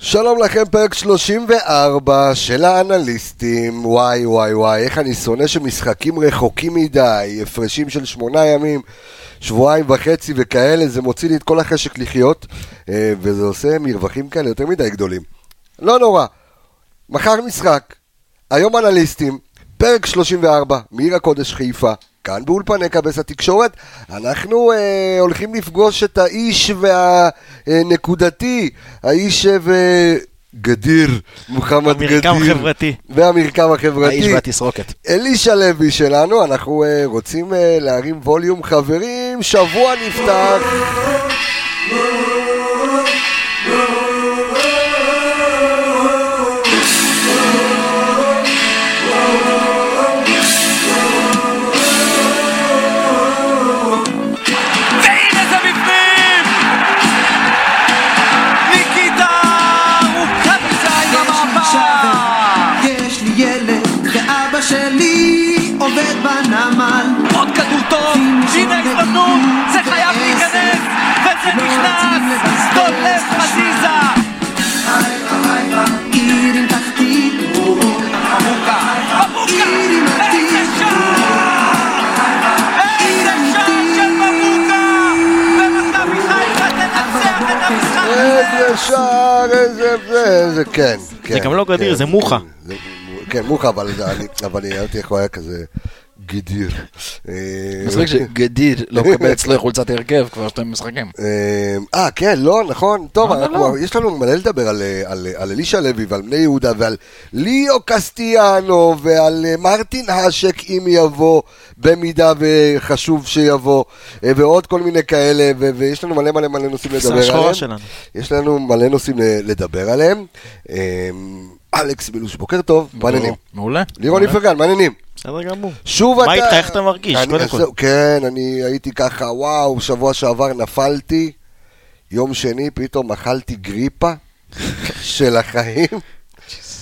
שלום לכם, פרק 34 של האנליסטים. וואי וואי וואי, איך אני שונא שמשחקים רחוקים מדי, הפרשים של שמונה ימים, שבועיים וחצי וכאלה, זה מוציא לי את כל החשק לחיות, אה, וזה עושה מרווחים כאלה יותר מדי גדולים. לא נורא, מחר משחק, היום אנליסטים, פרק 34, מעיר הקודש חיפה, כאן באולפני קבס התקשורת, אנחנו אה, הולכים לפגוש את האיש והנקודתי, האיש וגדיר, מוחמד גדיר. המרקם חברתי. והמרקם החברתי. האיש והתסרוקת. אלישע לוי שלנו, אנחנו אה, רוצים אה, להרים ווליום חברים, שבוע נפתח. וזה נכנס! דולף חזיזה! עיר עם תחתית. איזה שער! איזה שער של מבוקה! ומכבי חיפה תנצח את המשחק הזה! איזה שער, איזה זה, כן. כן, גם לא גדיר, כן, זה מוחה. זה- כן, זה- אני- אבל אני ראיתי איך הוא היה כזה גדיר. אה, מצחיק שגדיר לא מקבל אצלו חולצת הרכב כבר שתי משחקים. אה, אה, כן, לא, נכון. טוב, לא, אנחנו- לא. יש לנו מלא לדבר על, אה, על, על אלישע לוי ועל בני יהודה ועל ליאו קסטיאנו ועל מרטין האשק אם יבוא, במידה וחשוב שיבוא, ועוד כל מיני כאלה, ויש לנו מלא מלא מלא נושאים לדבר עליהם. יש לנו מלא נושאים לדבר עליהם. אלכס בילוש, בוקר טוב, מעניינים. מעולה. לירון איפרגן, מעניינים. בסדר גמור. שוב אתה... מה איתך? איך אתה מרגיש? אני- קודם כל. כן, אני הייתי ככה, וואו, שבוע שעבר נפלתי, יום שני פתאום אכלתי גריפה של החיים.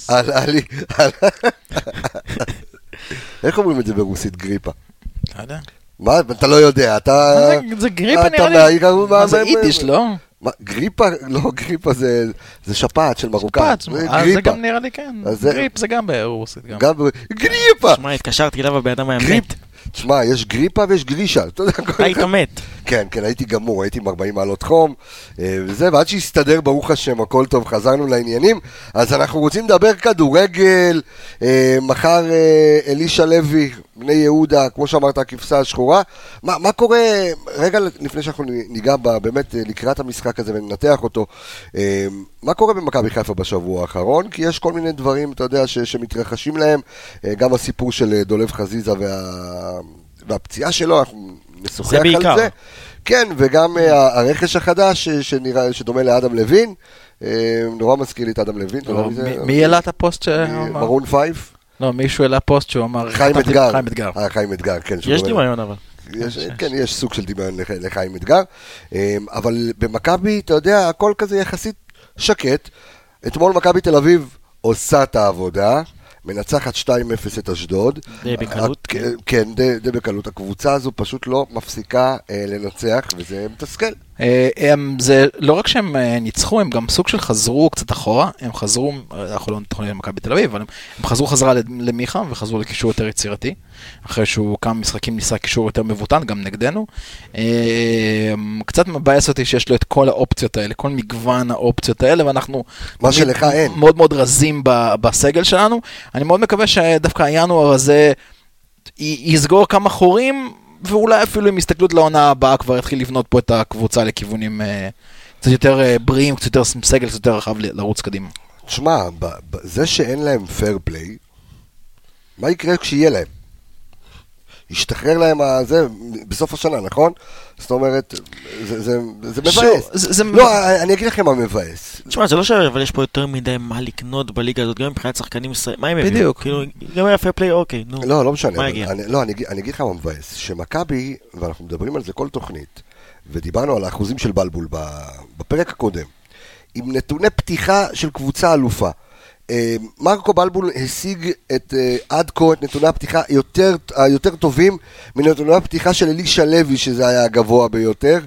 עלה לי... עלה- איך אומרים את זה ברוסית, גריפה? לא יודע. מה, אתה לא יודע, אתה... זה- גריפה אתה נראה לי. מהעיר ההוא, מה זה יידיש, לא? מה, גריפה? לא, גריפה זה זה שפעת של מרוקאים. פץ, אז זה גם נראה לי כן. אז זה- גריפ זה גם ברוסית גם. גם... גריפה! שמע, התקשרתי אליו, הבן אדם היה גריפ. מת. תשמע, יש גריפה ויש גרישה. אתה יודע, כל היית מת. כן, כן, הייתי גמור, הייתי עם 40 מעלות חום, אה, וזה, ועד שהסתדר, ברוך השם, הכל טוב, חזרנו לעניינים. אז אנחנו רוצים לדבר כדורגל, אה, מחר אה, אלישע לוי, בני יהודה, כמו שאמרת, הכבשה השחורה. מה, מה קורה, רגע לפני שאנחנו ניגע בה, באמת אה, לקראת המשחק הזה וננתח אותו, אה, מה קורה במכבי חיפה בשבוע האחרון? כי יש כל מיני דברים, אתה יודע, ש, שמתרחשים להם, אה, גם הסיפור של דולב חזיזה וה, והפציעה שלו, אנחנו נשוחח בעיקר. על זה. כן, וגם הרכש החדש אה, שנראה, שדומה לאדם לוין, נורא מזכיר לי את אדם לוין, לא, מי העלה את הפוסט? מרון פייף? לא, מישהו העלה פוסט שהוא אמר... חיים אתגר. חיים אתגר. אה, חיים אתגר, כן. יש דמיון אבל. יש, כן, יש סוג של דמיון לח- לחיים אתגר, אה, אבל במכבי, אתה יודע, הכל כזה יחסית שקט. אתמול מכבי תל אביב עושה את העבודה, מנצחת 2-0 את אשדוד. די בקלות, הק- כן, די, די בקלות. הקבוצה הזו פשוט לא מפסיקה אה, לנצח, וזה מתסכל. אה, הם, זה לא רק שהם אה, ניצחו, הם גם סוג של חזרו קצת אחורה, הם חזרו, אה, אנחנו לא נתכונן למכבי תל אביב, אבל הם, הם חזרו חזרה למיכה וחזרו לקישור יותר יצירתי, אחרי שהוא כמה משחקים ניסה קישור יותר מבוטן, גם נגדנו. אה, קצת מבאס אותי שיש לו את כל האופציות האלה, כל מגוון האופציות האלה, ואנחנו... מה שלך אין. מאוד מאוד רזים בסגל שלנו. אני מאוד מקווה שדווקא הינואר הזה יסגור כמה חורים, ואולי אפילו עם הסתכלות לעונה הבאה כבר יתחיל לבנות פה את הקבוצה לכיוונים אה, קצת יותר אה, בריאים, קצת יותר סגל, קצת יותר רחב לרוץ קדימה. תשמע, זה שאין להם פייר פליי, מה יקרה כשיהיה להם? ישתחרר להם הזה בסוף השנה, נכון? זאת אומרת, זה, זה, זה מבאס. שוב, זה- זה- לא, אני אגיד לכם מה מבאס. תשמע, זה לא ש... אבל יש פה יותר מדי מה לקנות בליגה הזאת, גם מבחינת שחקנים ישראלים. מה הם הביאו? בדיוק. כאילו, גם היה פייר פליי, אוקיי, נו. לא, לא משנה. מה הגיע? אני, לא, אני, אגיד- אני אגיד לך מה מבאס. שמכבי, ואנחנו מדברים על זה כל תוכנית, ודיברנו על האחוזים של בלבול בפרק הקודם, עם נתוני פתיחה של קבוצה אלופה. אה, מרקו בלבול השיג את, אה, עד כה את נתוני הפתיחה יותר, היותר טובים מנתוני הפתיחה של אלישע לוי, שזה היה הגבוה ביותר,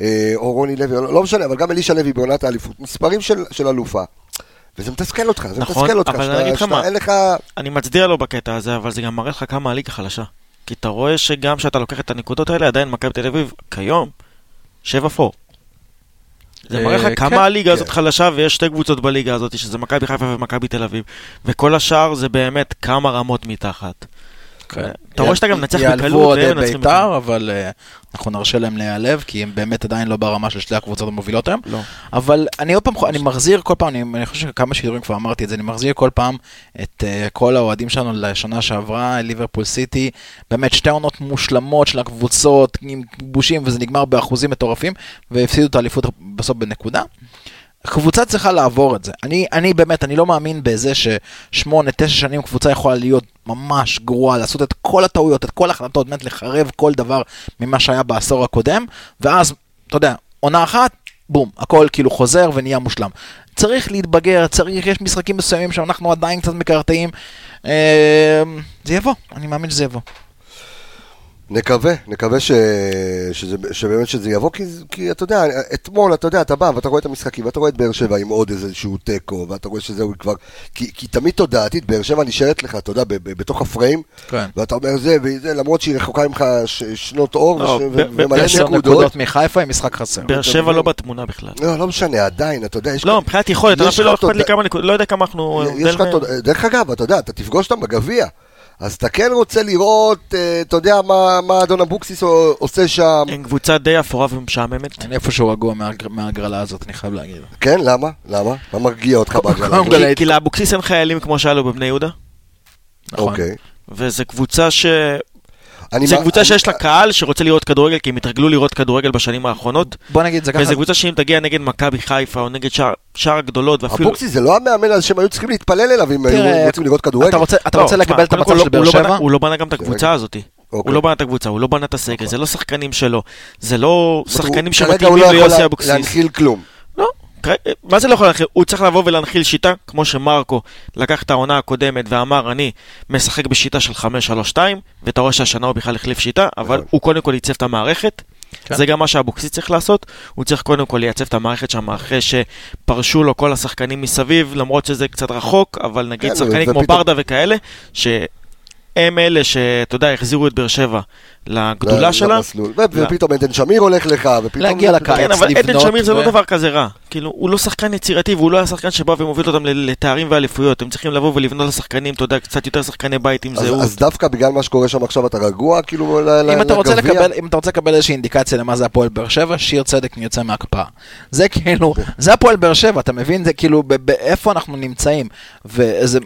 אה, או רוני לוי, לא, לא משנה, אבל גם אלישע לוי בעונת האליפות. מספרים של, של אלופה. וזה מתסכל אותך, זה נכון, מתסכל אותך, אבל שאתה- אני אגיד שאתה- אין לך... אני מצדיע לו בקטע הזה, אבל זה גם מראה לך כמה הליגה חלשה. כי אתה רואה שגם כשאתה לוקח את הנקודות האלה, עדיין מכבי תל אביב, כיום, 7-4. זה אה, מראה לך כן, כמה הליגה הזאת כן. חלשה, ויש שתי קבוצות בליגה הזאת, שזה מכבי חיפה ומכבי תל אביב. וכל השאר זה באמת כמה רמות מתחת. כן. אתה רואה שאתה גם מנצח יעלבו בקלות, אוהדי והם מנצחים בית"ר, אבל אה, אנחנו נרשה להם להיעלב, כי הם באמת עדיין לא ברמה של שתי הקבוצות המובילות היום. לא. אבל אני עוד פעם, אני מחזיר כל פעם, אני, חושב שכמה שידורים כבר אמרתי את זה, אני מחזיר כל פעם את uh, כל האוהדים שלנו לשנה שעברה, ליברפול סיטי, באמת שתי עונות מושלמות של הקבוצות, עם כיבושים, וזה נגמר באחוזים מטורפים, והפסידו את האליפות בסוף בנקודה. קבוצה צריכה לעבור את זה. אני, אני באמת, אני לא מאמין בזה ששמונה, תשע שנים קבוצה יכולה להיות ממש גרועה, לעשות את כל הטעויות, את כל ההחלטות, באמת לחרב כל דבר ממה שהיה בעשור הקודם, ואז, אתה יודע, עונה אחת, בום, הכל כאילו חוזר ונהיה מושלם. צריך להתבגר, צריך, יש משחקים מסוימים שאנחנו עדיין קצת מקרטעים. אה, זה יבוא, אני מאמין שזה יבוא. נקווה, נקווה ש... שזה... שבאמת שזה יבוא, כי... כי אתה יודע, אתמול, אתה יודע, אתה בא ואתה רואה את המשחקים, ואתה רואה את באר שבע עם עוד איזשהו תיקו, ואתה רואה שזהו כבר... כי, כי תמיד תודעתית, באר שבע נשארת לך, אתה יודע, ב... ב... בתוך הפריים, כן. ואתה אומר זה וזה, למרות שהיא רחוקה ממך ש... שנות אור, לא, ו... ב- ומלא עשר נקודות. נקודות מחיפה עם משחק חסר. באר שבע לא בתמונה בכלל. לא, לא משנה, עדיין, אתה יודע, יש לא, מבחינת יכולת, אפילו לא אכפת לי כמה נקודות, לא יודע כמה אנחנו... דרך אגב, אתה יודע, אתה תפגוש אותם בגביע, אז אתה כן רוצה לראות, אה, אתה יודע, מה, מה אדון אבוקסיס עושה שם, הם קבוצה די אפורה ומשעממת. אני איפשהו רגוע מההגר- מההגרלה הזאת, אני חייב להגיד. כן, למה? למה? מה מרגיע אותך בהגרלה? כי- לאבוקסיס אין חיילים כמו שהיה לו בבני יהודה, נכון. אוקיי. וזו קבוצה ש... אני זו מה- קבוצה אני- שיש לה קהל שרוצה לראות כדורגל, כי הם התרגלו לראות כדורגל בשנים האחרונות, בוא נגיד זה ככה. וזו קבוצה שאם תגיע נגד מכבי חיפה או נגד שאר- הגדולות, ואפילו... אבוקסיס זה לא המאמן על שהם היו צריכים להתפלל אליו אם תראה, היו רוצים לראות כדורגל. אתה רוצה, אתה לא, רוצה תשמע, לקבל את קודם המצב של באר לא שבע? הוא לא בנה גם את הקבוצה הזאת. אוקיי. הוא לא בנה את הקבוצה, הוא לא בנה את הסגל, זה לא שחקנים שלו. זה לא שחקנים כרגע הוא שמתאימים לא יכול ליוסי לה- אבוקסיס. להנחיל כלום. מה זה לא יכול להנחיל? הוא צריך לבוא ולהנחיל שיטה, כמו שמרקו לקח את העונה הקודמת ואמר, אני משחק בשיטה של 5-3-2, ואתה רואה שהשנה הוא בכלל החליף שיטה, אבל. הוא קודם כל ייצב את המערכת. כן. זה גם מה שאבוקסיס צריך לעשות, הוא צריך קודם כל לייצב את המערכת שם אחרי שפרשו לו כל השחקנים מסביב, למרות שזה קצת רחוק, אבל נגיד כן, שחקנים כמו ופתאום- ברדה וכאלה, שהם אלה שאתה יודע, החזירו את באר שבע לגדולה שלה. למסלול. ופתאום עדן שמיר הולך לך, ופתאום... להגיע לקיץ. כן, אבל עדן לבנות שמיר זה לא דבר כזה רע. כאילו, הוא לא שחקן יצירתי, והוא לא היה שחקן שבא ומוביל אותם ל- לתארים ואליפויות. הם צריכים לבוא ולבנות לשחקנים, אתה יודע, קצת יותר שחקני בית עם אז- זהות. אז דווקא בגלל מה שקורה שם עכשיו אתה רגוע, כאילו, ל- ל- אם אתה, רוצה לגביע? לקבל, אם אתה רוצה לקבל איזושהי אינדיקציה למה זה הפועל באר שבע, שיר צדק יוצא מהקפאה. זה כאילו, זה הפועל באר שבע, אתה מבין? זה כאילו, באיפה אנחנו נמצאים. וזה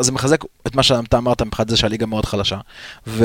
זה מחזק את מה שאתה אמרת מבחינת זה שהליגה מאוד חלשה. ו,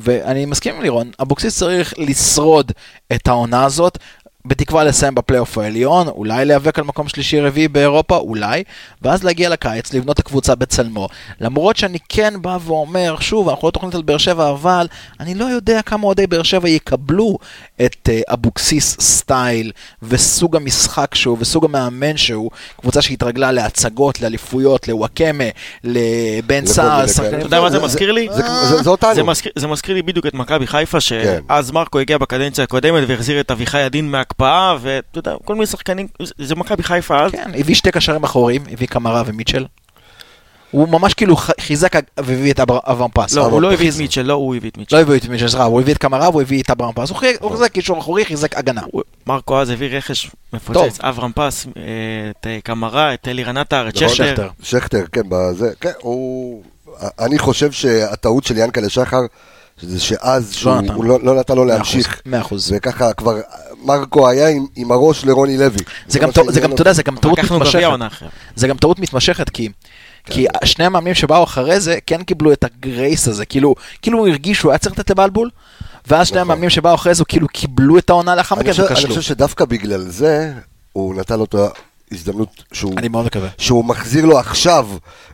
ואני מסכים עם לירון, אבוקסיס צריך לשרוד את העונה הזאת. בתקווה לסיים בפלייאוף העליון, אולי להיאבק על מקום שלישי-רביעי באירופה, אולי, ואז להגיע לקיץ, לבנות את הקבוצה בצלמו. למרות שאני כן בא ואומר, שוב, אנחנו לא תוכנית על באר שבע, אבל אני לא יודע כמה אוהדי באר שבע יקבלו את uh, אבוקסיס סטייל, וסוג המשחק שהוא, וסוג המאמן שהוא, קבוצה שהתרגלה להצגות, לאליפויות, לוואקמה, לבן סער. אתה יודע מה זה מזכיר לי? זה- אותנו. זה מזכיר, לי בדיוק את מכבי חיפה, כן. שאז מרקו הגיע בקדנציה הקודמת והחזיר את אביחי הדין מהקפאה, ואתה יודע, כל מיני שחקנים, זה- מכבי חיפה אז. כן, הביא שתי קשרים אחוריים, הביא קמרה ומיטשל. הוא ממש כאילו חיזק והביא את אבר- אברהם פס. לא, הוא לא הביא את מיטשל, לא הוא הביא את מיטשל. לא הביא את מיטשל, סליחה, הוא הביא את קמרה והוא הביא את אברהם פס. הוא חי- הוא חיזק קישור אחורי, חיזק הגנה. מרקו אז הביא רכש מפוצץ. אברהם פס, אה, את אה, קמרה, את אלירן עטר, את נכון. שכטר. שכטר. כן, בזה, כן, הוא... אני חושב שהטעות של ינקלה שחר, זה שאז שהוא נתן. הוא לא לא נתן לו להמשיך. מאה אחוז. וככה כבר, מרקו היה עם, עם הראש לרוני לוי. זה גם, זה גם, אתה יודע. זה גם טעות מתמשכת. זה גם טעות מתמשכת, כי... כי שני המאמנים שבאו אחרי זה כן קיבלו את הגרייס הזה, כאילו, כאילו הוא הרגיש שהוא היה צריך לתת לבלבול, ואז שני נכון. המאמנים שבאו אחרי זה כאילו קיבלו את העונה לאחר אני מכן חושב- אני וכשלו. חושב שדווקא בגלל זה, הוא נתן לו את ההזדמנות שהוא... אני מאוד מקווה. שהוא מחזיר לו עכשיו,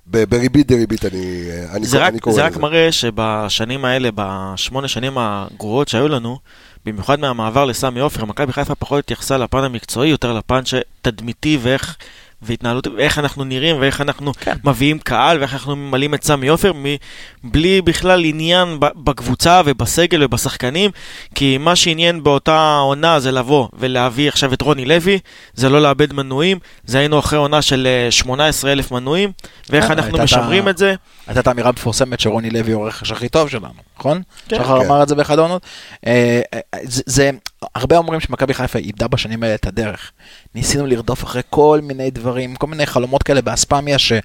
ב- בריבית דריבית, אני, אני, זה קורא- רק, אני קורא זה רק לזה. מראה שבשנים האלה, בשמונה שנים הגרועות שהיו לנו, במיוחד מהמעבר לסמי עופר, מכבי חיפה פחות התייחסה לפן המקצועי, יותר לפן שתדמיתי ואיך והתנהלות, ואיך אנחנו נראים, ואיך אנחנו כן. מביאים קהל, ואיך אנחנו ממלאים את סמי עופר, בלי בכלל עניין בקבוצה ובסגל ובשחקנים, כי מה שעניין באותה עונה זה לבוא ולהביא עכשיו את רוני לוי, זה לא לאבד מנויים, זה היינו אחרי עונה של אה, 18 אלף מנויים, ואיך כן, אנחנו משמרים את זה. הייתה את האמירה המפורסמת שרוני לוי הוא הרכש הכי טוב שלנו, נכון? כן. שחר כן. אמר את זה באחד העונות. אה, אה, זה, זה, הרבה אומרים שמכבי חיפה איבדה בשנים האלה את הדרך. ניסינו לרדוף אחרי כל מיני דברים, כל מיני חלומות כאלה באספמיה, שאתה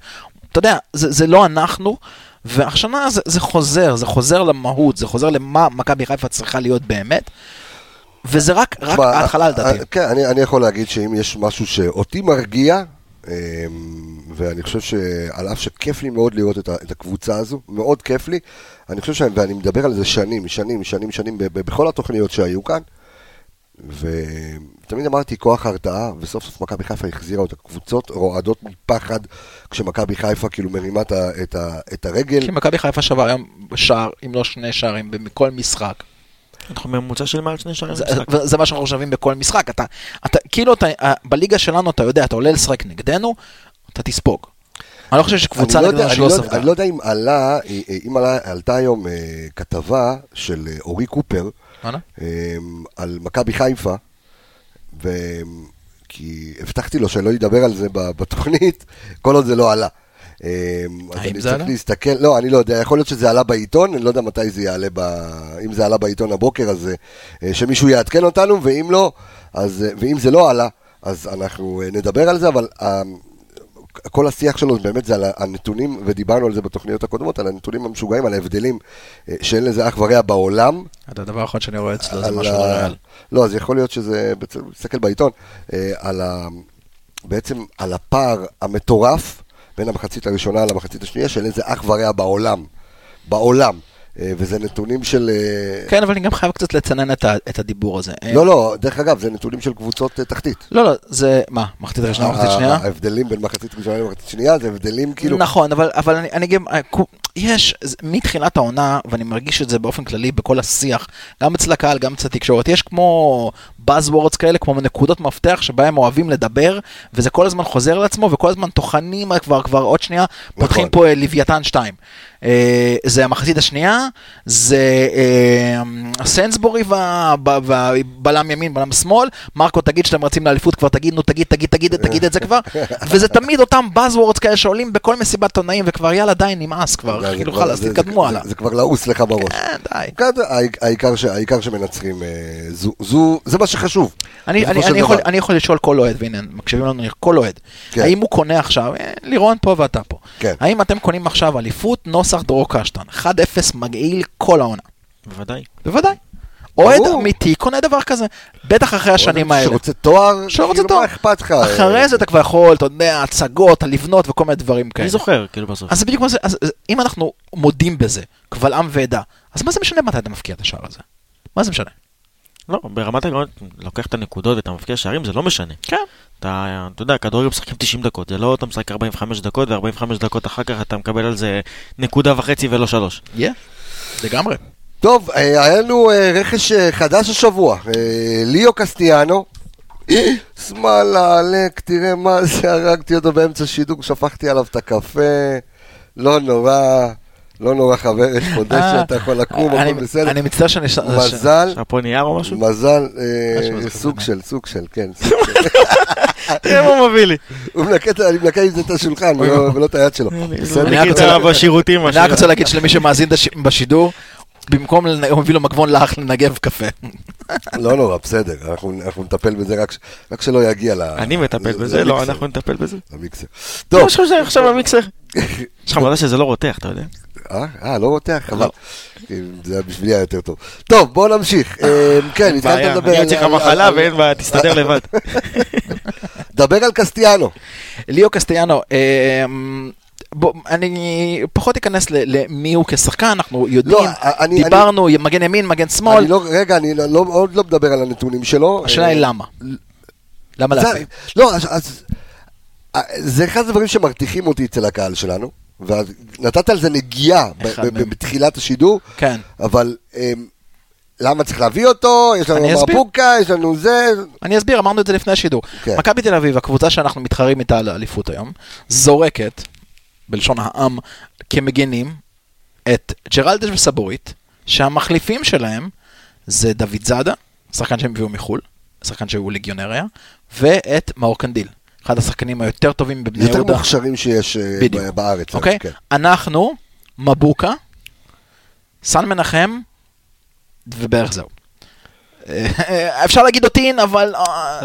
יודע, זה, זה לא אנחנו, והשנה זה, זה חוזר, זה חוזר למהות, זה חוזר למה מכבי חיפה צריכה להיות באמת, וזה רק, רק ההתחלה לדעתי. אה, כן, אני, אני יכול להגיד שאם יש משהו שאותי מרגיע, ואני חושב שעל אף שכיף לי מאוד לראות את, הקבוצה הזו, מאוד כיף לי, אני חושב שאני, ואני מדבר על זה שנים, שנים, שנים, שנים, בכל התוכניות שהיו כאן, ותמיד אמרתי כוח הרתעה, וסוף סוף מכבי חיפה החזירה אותה. קבוצות רועדות מפחד כשמכבי חיפה כאילו מרימה את, את הרגל. כי מכבי חיפה שווה היום שער, אם לא שני שערים, בכל משחק. אנחנו בממוצע של מעל שני שערים זה, במשחק. זה מה שאנחנו שווים בכל משחק. אתה, אתה, כאילו, אתה, אה, בליגה שלנו, אתה יודע, אתה עולה לשחק נגדנו, אתה תספוג. אני לא חושב שקבוצה לא נגדנו אני שלא לא- ספגה. אני לא יודע אם עלה, אם עלה, עלתה היום אה, כתבה של אה, אורי קופר? אה, על מכבי חיפה, ו... כי הבטחתי לו שלא ידבר על זה ב- בתוכנית, כל עוד זה לא עלה. אה, האם אני זה עלה? להסתכל, לא, אני לא יודע, יכול להיות שזה עלה בעיתון, אני לא יודע מתי זה יעלה, ב... אם זה עלה בעיתון הבוקר, אז אה, שמישהו יעדכן אותנו, ואם לא, אז, אה, ואם זה לא עלה, אז אנחנו נדבר על זה, אבל כל השיח שלו באמת זה על הנתונים, ודיברנו על זה בתוכניות הקודמות, על הנתונים המשוגעים, על ההבדלים שאין לזה אח ורע בעולם. את הדבר האחרון שאני רואה אצלו זה משהו לא ריאל. לא, אז יכול להיות שזה, תסתכל בעיתון, על ה... בעצם על הפער המטורף בין המחצית הראשונה למחצית השנייה, שאין לזה אח ורע בעולם. בעולם. אה, וזה נתונים של... אה, כן, אבל אני גם חייב קצת לצנן את ה- את הדיבור הזה. אה, לא, לא, דרך אגב, זה נתונים של קבוצות תחתית. לא, לא, זה, מה, מחצית ראשונה, מחצית שנייה? ההבדלים בין מחצית ראשונה למחצית שנייה, זה הבדלים כאילו... נכון, אבל, אבל אני, אני גם, יש, מתחילת העונה, ואני מרגיש את זה באופן כללי בכל השיח, גם אצל הקהל, גם אצל התקשורת, יש כמו Buzzwords כאלה, כמו נקודות מפתח שבהם אוהבים לדבר, וזה כל הזמן חוזר על עצמו, וכל הזמן טוחנים כבר, כבר עוד שנייה, פותחים נכון. פה אה, לוויתן 2. אה, זה המחצית השנייה, זה אה, סנסבורי ובלם ימין, בלם שמאל, מרקו תגיד שאתם רצים לאליפות כבר תגיד, נו תגיד, תגיד, תגיד, תגיד את זה כבר, וזה תמיד אותם Buzzwords כאלה שעולים בכל מסיבת עיתונאים, וכבר יאללה די נמאס כבר, כאילו חלאס, תתקדמו הלאה. זה כבר לעוס לך בראש. כן, די. כן, העיק- העיקר ש- העיקר שמנצחים, אה, זו- זו- זה מה שחשוב. אני, אני, אני, יכול. אני יכול לשאול כל אוהד, והנה, מקשיבים לנו כל אוהד. כן. האם הוא קונה עכשיו, אה, לירון פה ואתה פה, כן. האם אתם קונים עכשיו אליפות נוסח דרור קשטן, 1-0 מגעיל כל העונה? בוודאי. בוודאי. אוהד. אמיתי קונה דבר כזה, בטח אחרי השנים האלה. שרוצה תואר, שרוצה כאילו, תואר. מה אכפת לך? אחרי זה אתה כבר יכול, אתה יודע, הצגות, לבנות וכל מיני דברים כאלה. אני זוכר, כאילו בסוף. אז בדיוק מה זה, אם אנחנו מודים בזה, קבל עם ועדה, אז מה זה משנה מתי אתה מפקיע את השער הזה? מה זה משנה? לא, ברמת העקרונות, לוקח את הנקודות ואתה מבקיע שערים, זה לא משנה. כן. אתה, אתה יודע, כדורגל משחקים 90 דקות, זה לא אתה משחק 45 דקות, ו-45 דקות אחר כך אתה מקבל על זה נקודה וחצי ולא שלוש. יהיה, לגמרי. טוב, אה, היה לנו אה, רכש אה, חדש השבוע, ליאו קסטיאנו. שמאלה, עלק, תראה מה זה, הרגתי אותו באמצע שידור, שפכתי עליו את הקפה, לא נורא, לא נורא חבר, יש פה דשא, אה, אתה יכול לקום, אני- הכל בסדר. אני מצטער שאני... ש- מזל, פה נייר או משהו? מזל, אה, בסדר. סוג של, סוג של, כן. תראה מה הוא מביא לי. הוא מנקה, אני מנקה עם זה את השולחן, ולא ולא את היד שלו. אני רק רוצה- בשירותים. אני. רק רוצה להגיד שלמי שמאזין דש- בשידור, במקום, הוא מביא לו מגבון לאח לנגב קפה. לא נורא, בסדר, אנחנו אנחנו נטפל בזה, רק שלא יגיע ל... אני מטפל בזה, לא, אנחנו נטפל בזה. למיקסר. טוב. שזה עכשיו במיקסר? יש לך מזל שזה לא רותח, אתה יודע. אה, אה, לא רותח, חבל. זה היה בשבילי היה יותר טוב. טוב, בואו נמשיך. אה, כן, התחלת לדבר אני על... אוציא לך על- מחלה ואין בעיה, תסתדר לבד. דבר על קסטיאנו. ליאו קסטיאנו, אמ, בוא, אני פחות אכנס למי הוא כשחקן, אנחנו יודעים, לא, אני- דיברנו, מגן ימין, מגן שמאל, אני לא, רגע, אני לא- לא- עוד לא מדבר על הנתונים שלו. השאלה היא אה, למה. למה להפעיל? לא, אז-. אה, זה אחד הדברים שמרתיחים אותי אצל הקהל שלנו, ונתת על זה נגיעה. בתחילת השידור, כן. אבל אמ, למה צריך להביא אותו, יש לנו. מבוקה, יש לנו זה, אני אסביר, אמרנו את זה לפני השידור. כן. מכבי תל אביב, הקבוצה שאנחנו מתחרים איתה על האליפות היום, זורקת, בלשון העם, כמגנים, את ג'רלדש וסבורית, שהמחליפים שלהם זה דוד זאדה, שחקן שהם הביאו מחו"ל, שחקן שהוא ליגיונר היה, ואת מאור קנדיל, אחד השחקנים היותר טובים בבני יותר יהודה. מוכשרים שיש אה, בדיוק. בארץ. אוקיי? כן. אנחנו, מבוקה, סן מנחם, ובערך זהו. אה, אפשר להגיד אותין, אבל אה.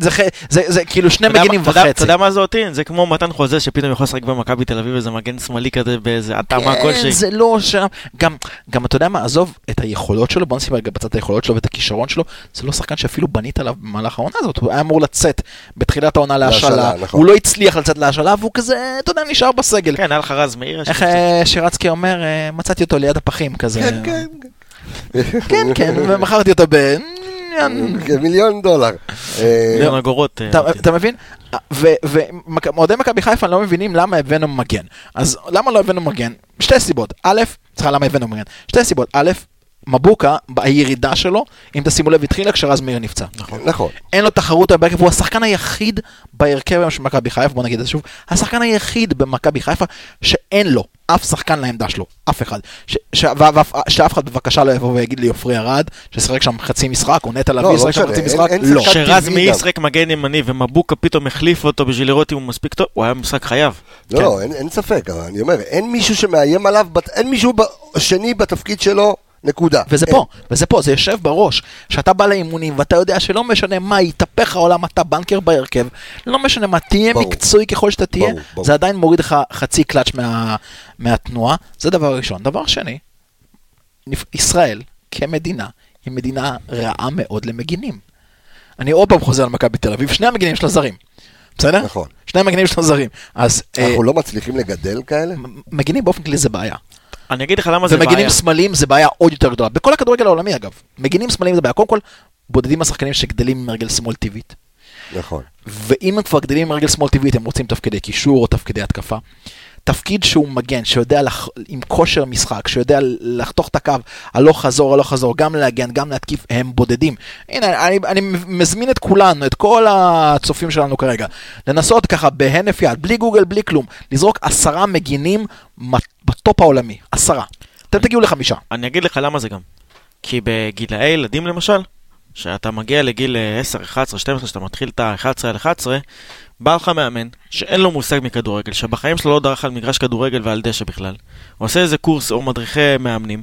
זה ח- זה זה כאילו שני מגנים וחצי. אתה יודע מה זה אותי? זה כמו מתן חוזה שפתאום יכול לשחק במכבי תל אביב איזה מגן שמאלי כזה באיזה התאמה כן, כלשהי. זה לא שם, גם, גם אתה יודע מה, עזוב את היכולות שלו, בוא נשים רגע בצד את היכולות שלו ואת הכישרון שלו, זה לא שחקן שאפילו בנית עליו במהלך העונה הזאת, הוא היה אמור לצאת בתחילת העונה להשאלה, נכון. הוא לא הצליח לצאת להשאלה, והוא כזה, אתה יודע, נשאר בסגל. כן, היה לך רז מאיר. איך אה, שרצקי אומר, מצאתי אותו ליד הפחים כזה. כן, כן. כן, כן, ומכרתי אותו ב... מיליון דולר. אה, מיליון אגורות. אה, אתה- אותי. אתה מבין? ואוהדי מכבי חיפה לא מבינים למה הבאנו מגן. אז למה לא הבאנו מגן? שתי סיבות. א', סליחה, למה הבאנו מגן? שתי סיבות. א', מבוקה, הירידה שלו, אם תשימו לב, התחילה כשרז מאיר נפצע. נכון. אין לו תחרות היום בהרכב, הוא השחקן היחיד בהרכב היום של מכבי חיפה, בוא נגיד את זה שוב, השחקן היחיד במכבי חיפה שאין לו אף שחקן לעמדה שלו, אף אחד. ש- ש- ו- ואף- שאף אחד בבקשה לא יבוא ויגיד לי עופרי ארד, ששיחק שם חצי משחק, או נטע לא, לביא לא ישחק שם משנה, חצי משחק, לא. טבעי מאיר. שיחק מגן ימני ומבוקה פתאום החליף אותו בשביל לראות אם הוא מספיק טוב, הוא היה משחק חייב. לא, לא, אין- ספק, אני אומר, אין מישהו שמאיים עליו, אין מישהו שני בתפקיד שלו, נקודה. וזה אין. פה, וזה פה, זה יושב בראש. שאתה בא לאימונים ואתה יודע שלא משנה מה, יתהפך העולם, אתה בנקר בהרכב, לא משנה מה, תהיה ברור. מקצועי ככל שאתה תהיה, ברור, ברור. זה עדיין מוריד לך חצי קלאץ' מה, מהתנועה, זה דבר ראשון. דבר שני, ישראל כמדינה היא מדינה רעה מאוד למגינים. אני עוד פעם חוזר על מכבי תל אביב, שני המגינים שלה זרים, בסדר? נכון. שני המגינים שלה זרים. אז אה, אנחנו לא מצליחים לגדל כאלה? מ- מגינים באופן כללי זה בעיה. אני אגיד לך למה זה בעיה. ומגינים שמאליים זה בעיה עוד יותר גדולה. בכל הכדורגל העולמי אגב, מגינים שמאליים זה בעיה. קודם כל, בודדים השחקנים שגדלים עם רגל שמאל טבעית. נכון. ואם הם כבר גדלים עם רגל שמאל טבעית, הם רוצים תפקידי קישור או תפקידי התקפה. תפקיד שהוא מגן, שיודע לח... עם כושר משחק, שיודע לחתוך את הקו, הלוך חזור, הלוך חזור, גם להגן, גם להתקיף, הם בודדים. הנה, אני, אני מזמין את כולנו, את כל הצופים שלנו כרגע, לנסות ככה בהינף יד, בלי גוגל, בלי כלום, לזרוק עשרה מגינים מ- בטופ העולמי, עשרה. אתם תגיעו לחמישה. אני אגיד לך למה זה גם. כי בגילאי ילדים למשל, שאתה מגיע לגיל אה, 10, 11, 12, שאתה מתחיל את ה-11 על 11, בא לך מאמן שאין לו מושג מכדורגל, שבחיים שלו לא דרך על מגרש כדורגל ועל דשא בכלל. הוא עושה איזה קורס או מדריכי מאמנים,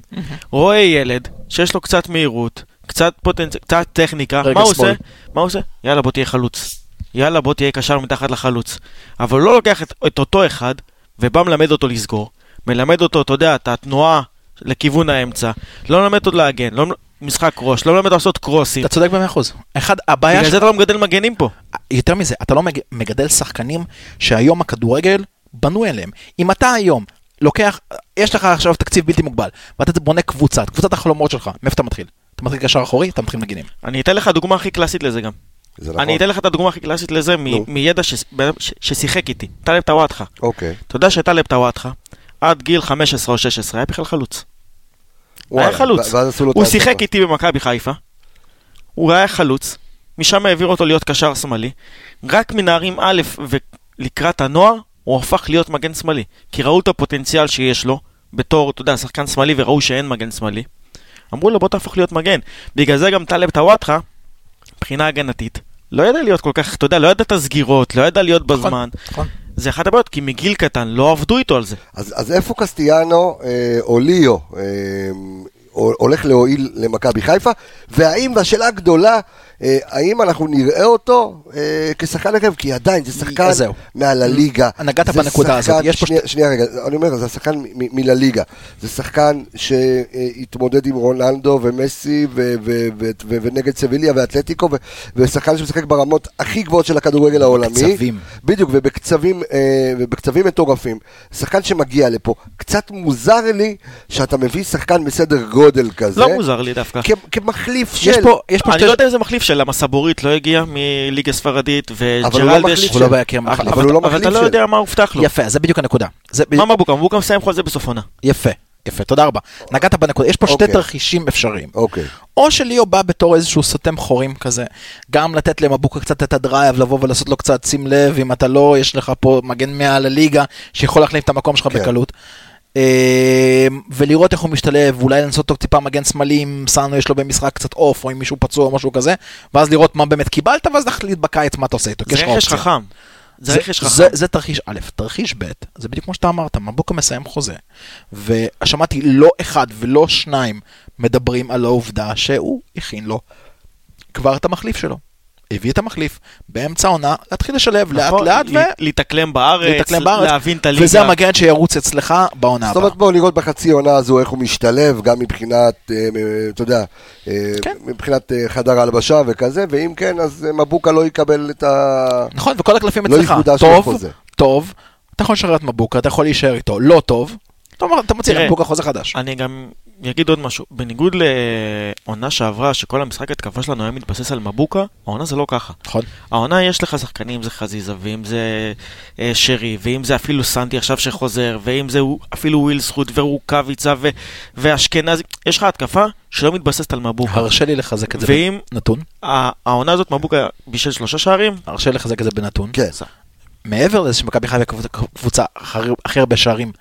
רואה ילד שיש לו קצת מהירות, קצת פוטנציאל, קצת טכניקה, מה הוא. עושה? מה הוא עושה? יאללה בוא תהיה חלוץ. יאללה בוא תהיה קשר מתחת לחלוץ. אבל הוא לא לוקח את, את אותו אחד ובא מלמד אותו לסגור. מלמד אותו, אתה יודע, את התנועה לכיוון האמצע. לא מלמד אותו להגן, לא משחק ראש, לא מלמד אותו לעשות קרוסים. אתה צודק במאה אחוז. אחד, הבעיה בגלל זה אתה לא מגדל מגנים פה. יותר מזה, אתה לא מג- מגדל שחקנים שהיום הכדורגל בנוי אליהם. אם אתה היום לוקח, יש לך עכשיו תקציב בלתי מוגבל, ואתה בונה קבוצה, קבוצת החלומות שלך, מאיפה אתה מתחיל? אתה מתחיל קשר אחורי, אתה מתחיל מגינים. אני אתן לך דוגמה הכי קלאסית לזה גם. נכון. אני אתן לך את הדוגמה הכי קלאסית לזה מ-. מידע ש- ש- ששיחק איתי. טלב טוואטחה. אוקיי. אתה יודע שטלב טוואטחה, עד גיל 15 או 16 היה בכלל חלוץ. היה וואלה, חלוץ. הוא. שיחק איתי במכבי חיפה, הוא היה חלוץ, משם העבירו אותו להיות קשר שמאלי, רק מנערים א' ולקראת הנוער, הוא הפך להיות מגן שמאלי. כי ראו את הפוטנציאל שיש לו, בתור, אתה יודע, שחקן שמאלי, וראו שאין מגן שמאלי. אמרו לו, בוא תהפוך להיות מגן. בגלל זה גם טלב טוואטחה, מבחינה הגנתית, לא ידע להיות כל כך, אתה יודע, לא ידע את הסגירות, לא ידע להיות בזמן. נכון. זה אחת הבעיות, כי מגיל קטן לא עבדו איתו על זה. אז, אז איפה קסטיאנו אה, או ליאו אה, הולך להועיל למכבי חיפה? והאם, והשאלה הגדולה, האם אנחנו נראה אותו אה, כשחקן הרכב? כי עדיין זה שחקן זהו. מעל הליגה. נגעת בנקודה הזאת. שחקן- יש פה שנייה, רגע, אני אומר, זה שחקן מלליגה. זה שחקן שהתמודד עם רונלדו ומסי ו- ו- ו- ו- ונגד סביליה ואתלטיקו, ו- ושחקן שמשחק ברמות הכי גבוהות של הכדורגל העולמי. בקצבים. בדיוק, ובקצבים, אה, מטורפים. שחקן שמגיע לפה, קצת מוזר לי שאתה מביא שחקן בסדר גודל כזה. לא מוזר לי דווקא. כמחליף של... אני. לא יודע אם זה מחליף של למה סבורית לא הגיע מליגה ספרדית אבל לא וג'רלדש. מחליף הוא לא בהרכב מחליף. אבל הוא לא אבל אתה לא של- יודע מה הובטח לו. יפה, זה בדיוק הנקודה. מה. מבוקה? מבוקה מסיים חוזה בסוף עונה. יפה. יפה, תודה רבה. נגעת בנקודה, יש פה שתי אוקיי. תרחישים אפשריים. אוקיי. או שליאו בא בתור איזשהו סותם חורים כזה, גם לתת למבוקה קצת את הדרייב, לבוא ולעשות לו קצת, שים לב, אם אתה לא, יש לך פה מגן מעל הליגה, שיכול להחליף את המקום שלך כן. בקלות. אה, ולראות איך הוא משתלב, אולי לנסות אותו טיפה מגן שמאלי, אם סאנו יש לו במשחק קצת עוף, או אם מישהו פצוע או משהו כזה, ואז לראות מה באמת קיבלת, ואז להחליט בקיץ מה אתה עושה איתו. זה רכש. חכם. זה רכש חכם. זה, זה תרחיש א', תרחיש ב', זה בדיוק כמו שאתה אמרת, מבוקה מסיים חוזה. ושמעתי לא אחד ולא שניים מדברים על העובדה שהוא הכין לו כבר את המחליף שלו. הביא את המחליף באמצע העונה, להתחיל לשלב לאט נכון, לאט ל- להתאקלם בארץ, להבין את הליגה. וזה המגן שירוץ אצלך בעונה זאת הבאה. אומרת, בואו לראות בחצי עונה הזו איך הוא משתלב, גם מבחינת, אה, אתה יודע, אה, כן. מבחינת אה, חדר הלבשה וכזה, ואם כן, אז מבוקה לא יקבל את ה... נכון, וכל הקלפים לא אצלך. טוב. טוב, אתה יכול לשחרר את מבוקה, אתה יכול להישאר איתו, לא טוב, אתה מוציא תראה, למבוקה חוזה חדש. אני גם אגיד עוד משהו, בניגוד לעונה שעברה, שכל המשחק התקפה שלנו היה מתבסס על מבוקה, העונה זה לא ככה. נכון. העונה יש לך שחקנים, אם זה חזיזה, ואם זה אה, שרי, ואם זה אפילו סנטי עכשיו שחוזר, ואם זה אפילו וויל זכות ורוקאביצה ואשכנזי, יש לך התקפה שלא מתבססת על מבוקה. הרשה לי לחזק את זה ואם בנתון. העונה הזאת מבוקה בישל שלושה שערים, הרשה לי לחזק את זה בנתון. כן. מעבר לזה שמכבי חיפה קבוצה- הכי הרבה שערים